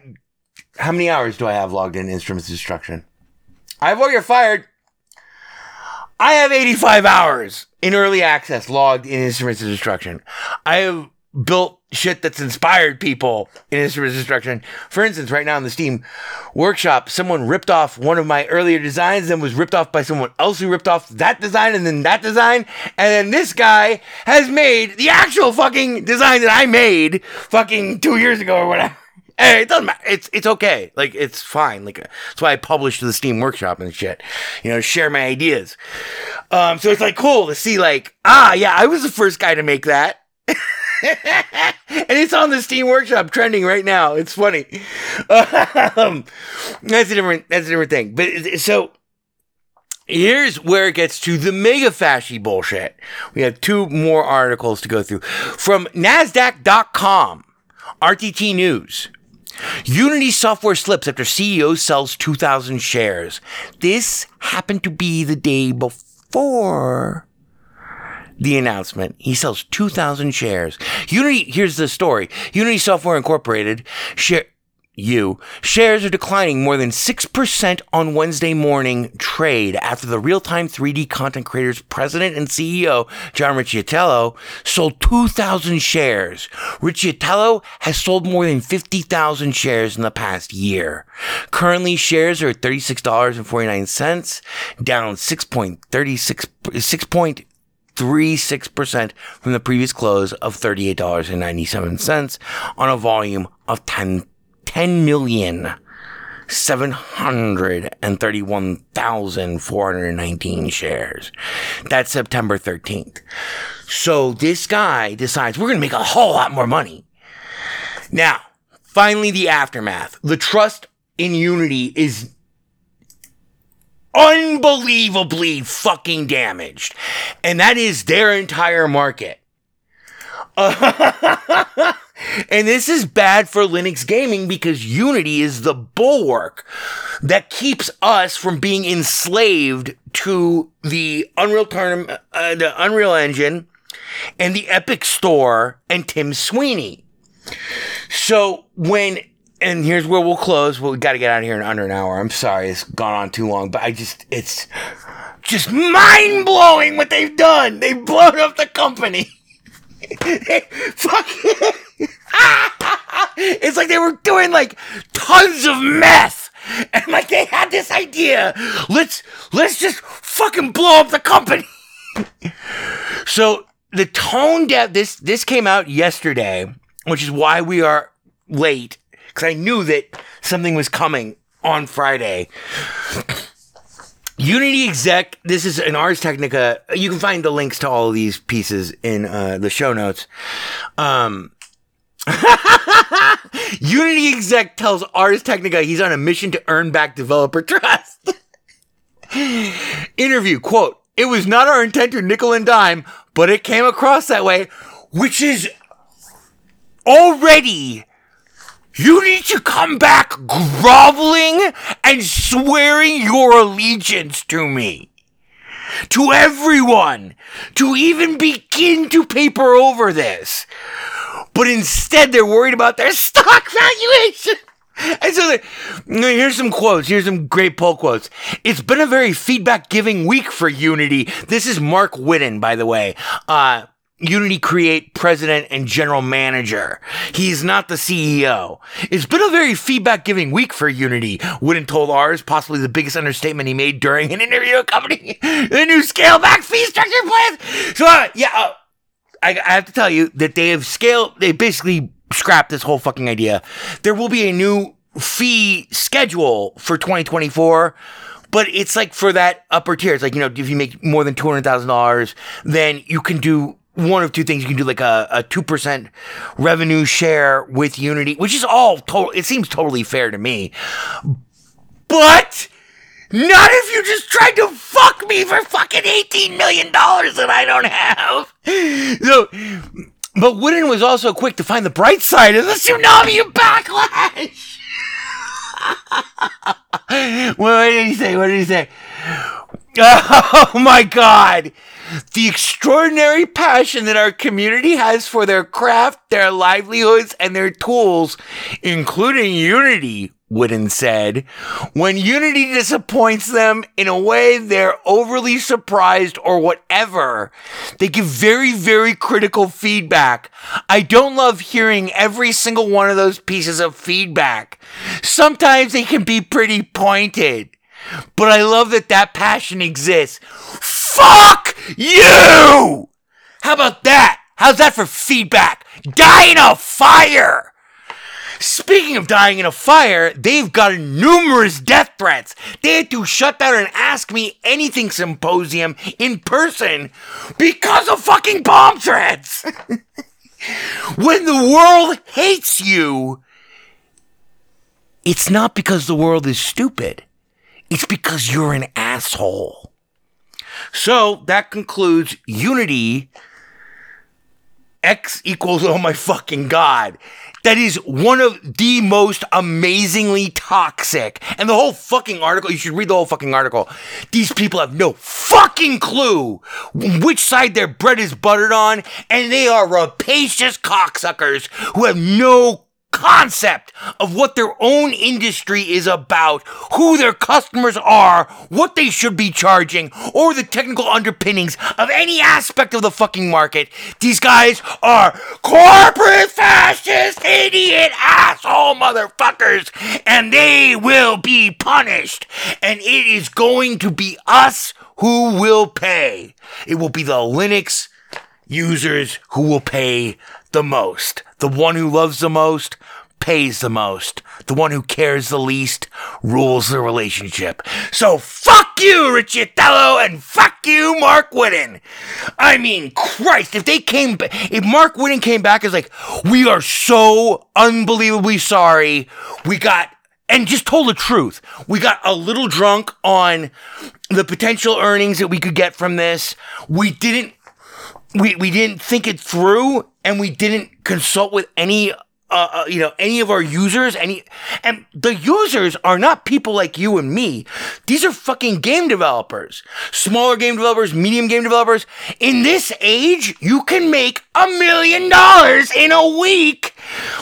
how many hours do I have logged in Instruments of Destruction? I have all you're fired. I have 85 hours in early access logged in Instruments of Destruction. I have built shit that's inspired people in Instruments of Destruction. For instance, right now in the Steam workshop, someone ripped off one of my earlier designs and was ripped off by someone else who ripped off that design and then that design. And then this guy has made the actual fucking design that I made fucking two years ago or whatever. Hey, it doesn't matter. It's it's okay. Like it's fine. Like that's why I published the Steam Workshop and shit. You know, share my ideas. Um, so it's like cool to see. Like ah, yeah, I was the first guy to make that. and it's on the Steam Workshop trending right now. It's funny. Um, that's a different. That's a different thing. But so here's where it gets to the mega fashy bullshit. We have two more articles to go through from Nasdaq.com, RTT News. Unity software slips after CEO sells 2,000 shares. This happened to be the day before the announcement. He sells 2,000 shares. Unity, here's the story. Unity Software Incorporated, share, you, shares are declining more than 6% on Wednesday morning trade after the real-time 3D content creators president and CEO, John Riccitiello, sold 2,000 shares. Riccitiello has sold more than 50,000 shares in the past year. Currently, shares are at $36.49, down 6.36, 6. 36% from the previous close of $38.97 on a volume of 10, 10 million. 731,419 shares. That's September 13th. So this guy decides we're going to make a whole lot more money. Now, finally, the aftermath. The trust in Unity is unbelievably fucking damaged. And that is their entire market. and this is bad for Linux gaming because Unity is the bulwark that keeps us from being enslaved to the Unreal Tournament, uh, the Unreal Engine, and the Epic Store and Tim Sweeney. So when and here's where we'll close. Well, we got to get out of here in under an hour. I'm sorry, it's gone on too long, but I just it's just mind blowing what they've done. They've blown up the company. Fuck. it's like they were doing like tons of meth. And like they had this idea. Let's let's just fucking blow up the company. so the tone deaf this this came out yesterday, which is why we are late because I knew that something was coming on Friday. Unity exec, this is an Ars Technica. You can find the links to all of these pieces in uh, the show notes. Um, Unity exec tells Ars Technica he's on a mission to earn back developer trust. Interview quote: It was not our intent to nickel and dime, but it came across that way, which is already you need to come back groveling and swearing your allegiance to me. To everyone. To even begin to paper over this. But instead, they're worried about their stock valuation. And so, here's some quotes. Here's some great poll quotes. It's been a very feedback giving week for Unity. This is Marc Whitten, by the way. Uh, Unity Create president and general manager. He's not the CEO. It's been a very feedback giving week for Unity, Whitten told Ars, possibly the biggest understatement he made during an interview accompanying the new scale back fee structure plan. So, uh, yeah, uh, I, I have to tell you that they have scaled, they basically scrapped this whole fucking idea. There will be a new fee schedule for 2024. But it's like for that upper tier, it's like, you know, if you make more than $200,000, then you can do one of two things. You can do like a, a 2% revenue share with Unity, which is all total, it seems totally fair to me. But Not if you just tried to fuck me for fucking $18 million that I don't have. So, but Whitten was also quick to find the bright side of the tsunami of backlash. what did he say? What did he say? Oh my god! The extraordinary passion that our community has for their craft, their livelihoods, and their tools, including Unity, Whitten said. When Unity disappoints them in a way they're overly surprised or whatever, they give very, very critical feedback. I don't love hearing every single one of those pieces of feedback. Sometimes they can be pretty pointed. But I love that that passion exists. Fuck you! How about that? How's that for feedback? Die in a fire! Speaking of dying in a fire, they've got numerous death threats. They had to shut down an Ask Me Anything symposium in person because of fucking bomb threats. when the world hates you, it's not because the world is stupid. It's because you're an asshole. So that concludes Unity X equals oh my fucking god. That is one of the most amazingly toxic. And the whole fucking article, you should read the whole fucking article. These people have no fucking clue which side their bread is buttered on, and they are rapacious cocksuckers who have no concept of what their own industry is about, who their customers are, what they should be charging, or the technical underpinnings of any aspect of the fucking market. These guys are corporate fascist, idiot, asshole motherfuckers, and they will be punished. And it is going to be us who will pay. It will be the Linux users who will pay the most. The one who loves the most pays the most. The one who cares the least rules the relationship. So fuck you, Riccitiello, and fuck you, Marc Whitten. I mean, Christ, if they came, if Marc Whitten came back as like, we are so unbelievably sorry, we got and just told the truth. We got a little drunk on the potential earnings that we could get from this. We didn't we we didn't think it through and we didn't consult with any uh, uh, you know any of our users any and the users are not people like you and me. These are fucking game developers. Smaller game developers medium game developers. In this age you can make a million dollars in a week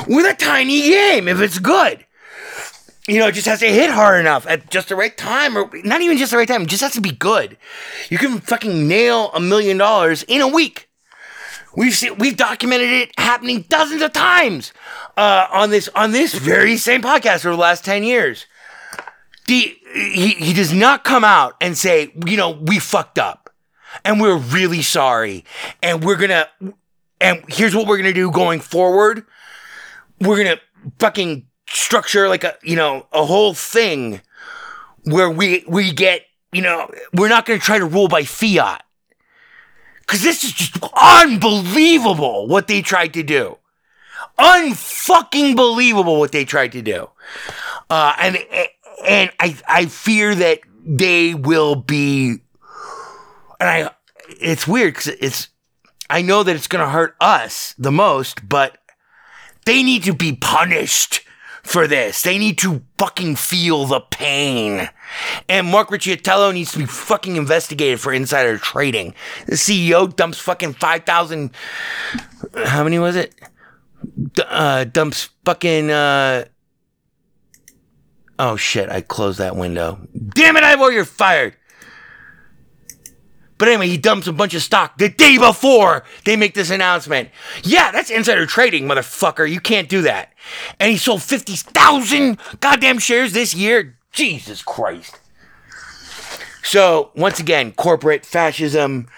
with a tiny game if it's good you know, it just has to hit hard enough at just the right time, or not even just the right time. It just has to be good. You can fucking nail a million dollars in a week. We've seen, we've documented it happening dozens of times uh, on this on this very same podcast over the last ten years. The he, he does not come out and say, you know, we fucked up, and we're really sorry, and we're gonna, and here's what we're gonna do going forward. We're gonna fucking structure like a you know a whole thing where we we get you know we're not going to try to rule by fiat. Because this is just unbelievable what they tried to do. Unfucking believable what they tried to do. Uh, and and I I fear that they will be and I it's weird because it's I know that it's going to hurt us the most but they need to be punished for this. They need to fucking feel the pain. And Mark Riccitiello needs to be fucking investigated for insider trading. The CEO dumps fucking 5,000. How many was it? D- uh, dumps fucking. Uh, oh shit, I closed that window. Damn it, Ivor, you're fired. But anyway, he dumps a bunch of stock the day before they make this announcement. Yeah, that's insider trading, motherfucker. You can't do that. And he sold 50,000 goddamn shares this year. Jesus Christ. So, once again, corporate fascism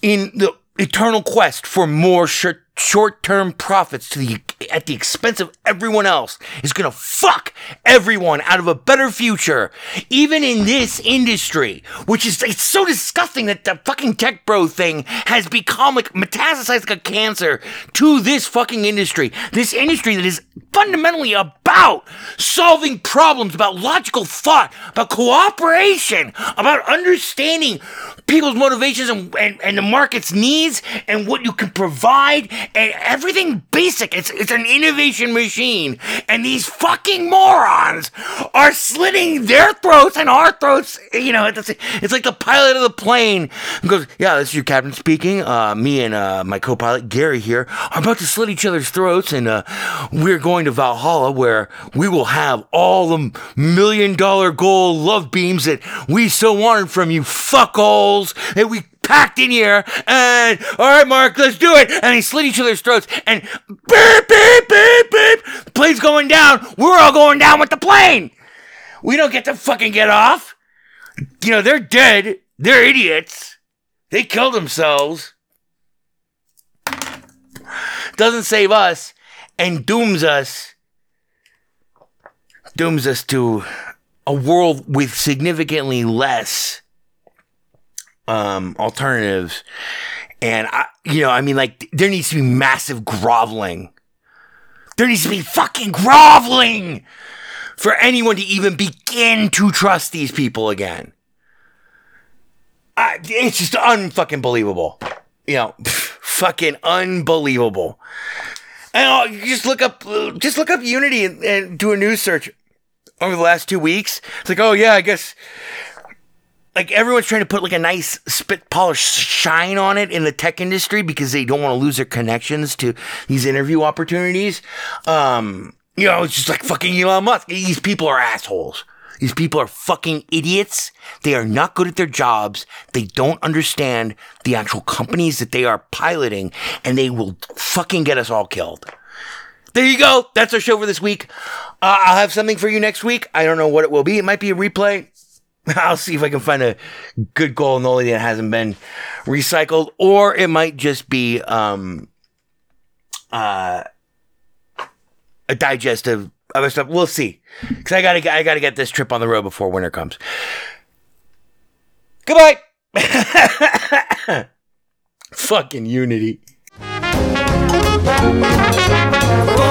in the eternal quest for more short term profits to the at the expense of everyone else is gonna fuck everyone out of a better future, even in this industry, which is it's so disgusting that the fucking tech bro thing has become like metastasized like a cancer to this fucking industry. This industry that is fundamentally about solving problems, about logical thought, about cooperation, about understanding people's motivations and, and, and the market's needs and what you can provide and everything basic. It's, it's an innovation machine. And these fucking morons are slitting their throats and our throats. You know, it's, like the pilot of the plane goes, Yeah, this is your captain speaking. Uh, me and uh, my co pilot, Gary, here, are about to slit each other's throats. And uh, we're going to Valhalla where we will have all the million dollar gold love beams that we so wanted from you fuckholes that we packed in here. And all right, Mark, let's do it. And they slit each other's throats. And beep, beep, beep, beep. The plane's going down. We're all going down with the plane. We don't get to fucking get off. You know, they're dead. They're idiots. They killed themselves. Doesn't save us and dooms us. Dooms us to a world with significantly less um, alternatives. And I, you know, I mean, like, there needs to be massive groveling. There needs to be fucking groveling for anyone to even begin to trust these people again. I, it's just unfucking believable. You know, fucking unbelievable. And uh, you just look up, just look up Unity and, and do a news search over the last two weeks. It's like, oh yeah, I guess like everyone's trying to put like a nice spit polish shine on it in the tech industry because they don't want to lose their connections to these interview opportunities. Um, you know, it's just like fucking Elon Musk. These people are assholes. These people are fucking idiots. They are not good at their jobs. They don't understand the actual companies that they are piloting and they will fucking get us all killed. There you go. That's our show for this week. Uh, I'll have something for you next week. I don't know what it will be. It might be a replay. I'll see if I can find a good gold noli that hasn't been recycled, or it might just be um, uh, a digest of other stuff. We'll see, because I gotta I gotta get this trip on the road before winter comes. Goodbye. Fucking unity. Four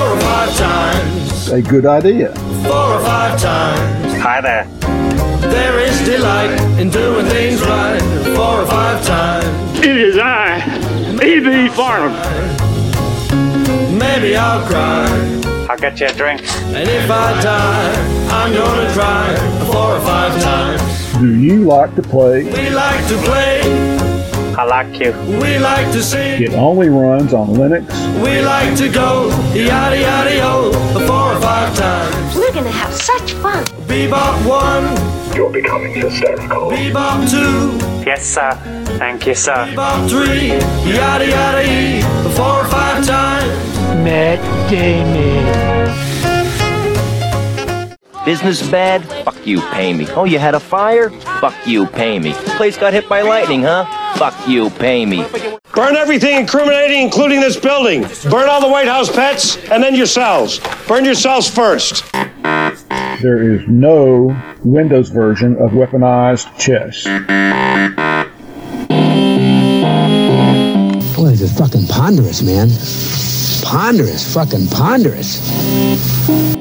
or five times. A good idea. Four or five times. Hi there. There is delight in doing things right. Four or five times. It is I, E.B. Farnham. Maybe I'll cry. I'll get you a drink. And if I die, I'm gonna cry four or five times. Do you like to play? We like to play. I like you. We like to sing. It only runs on Linux. We like to go yada yada yo four or five times. We're gonna have such fun. Bebop one, You're becoming hysterical. bebop two, Yes, sir. Thank you, sir. bebop three, yada yada e four or five times. Met game. Business bad? Fuck you, pay me. Oh, you had a fire? Fuck you, pay me. Place got hit by lightning, huh? Fuck you, pay me. Burn everything incriminating, including this building. Burn all the White House pets, and then yourselves. Burn yourselves first. There is no Windows version of weaponized chess. Boy, this is fucking ponderous, man. Ponderous, fucking ponderous.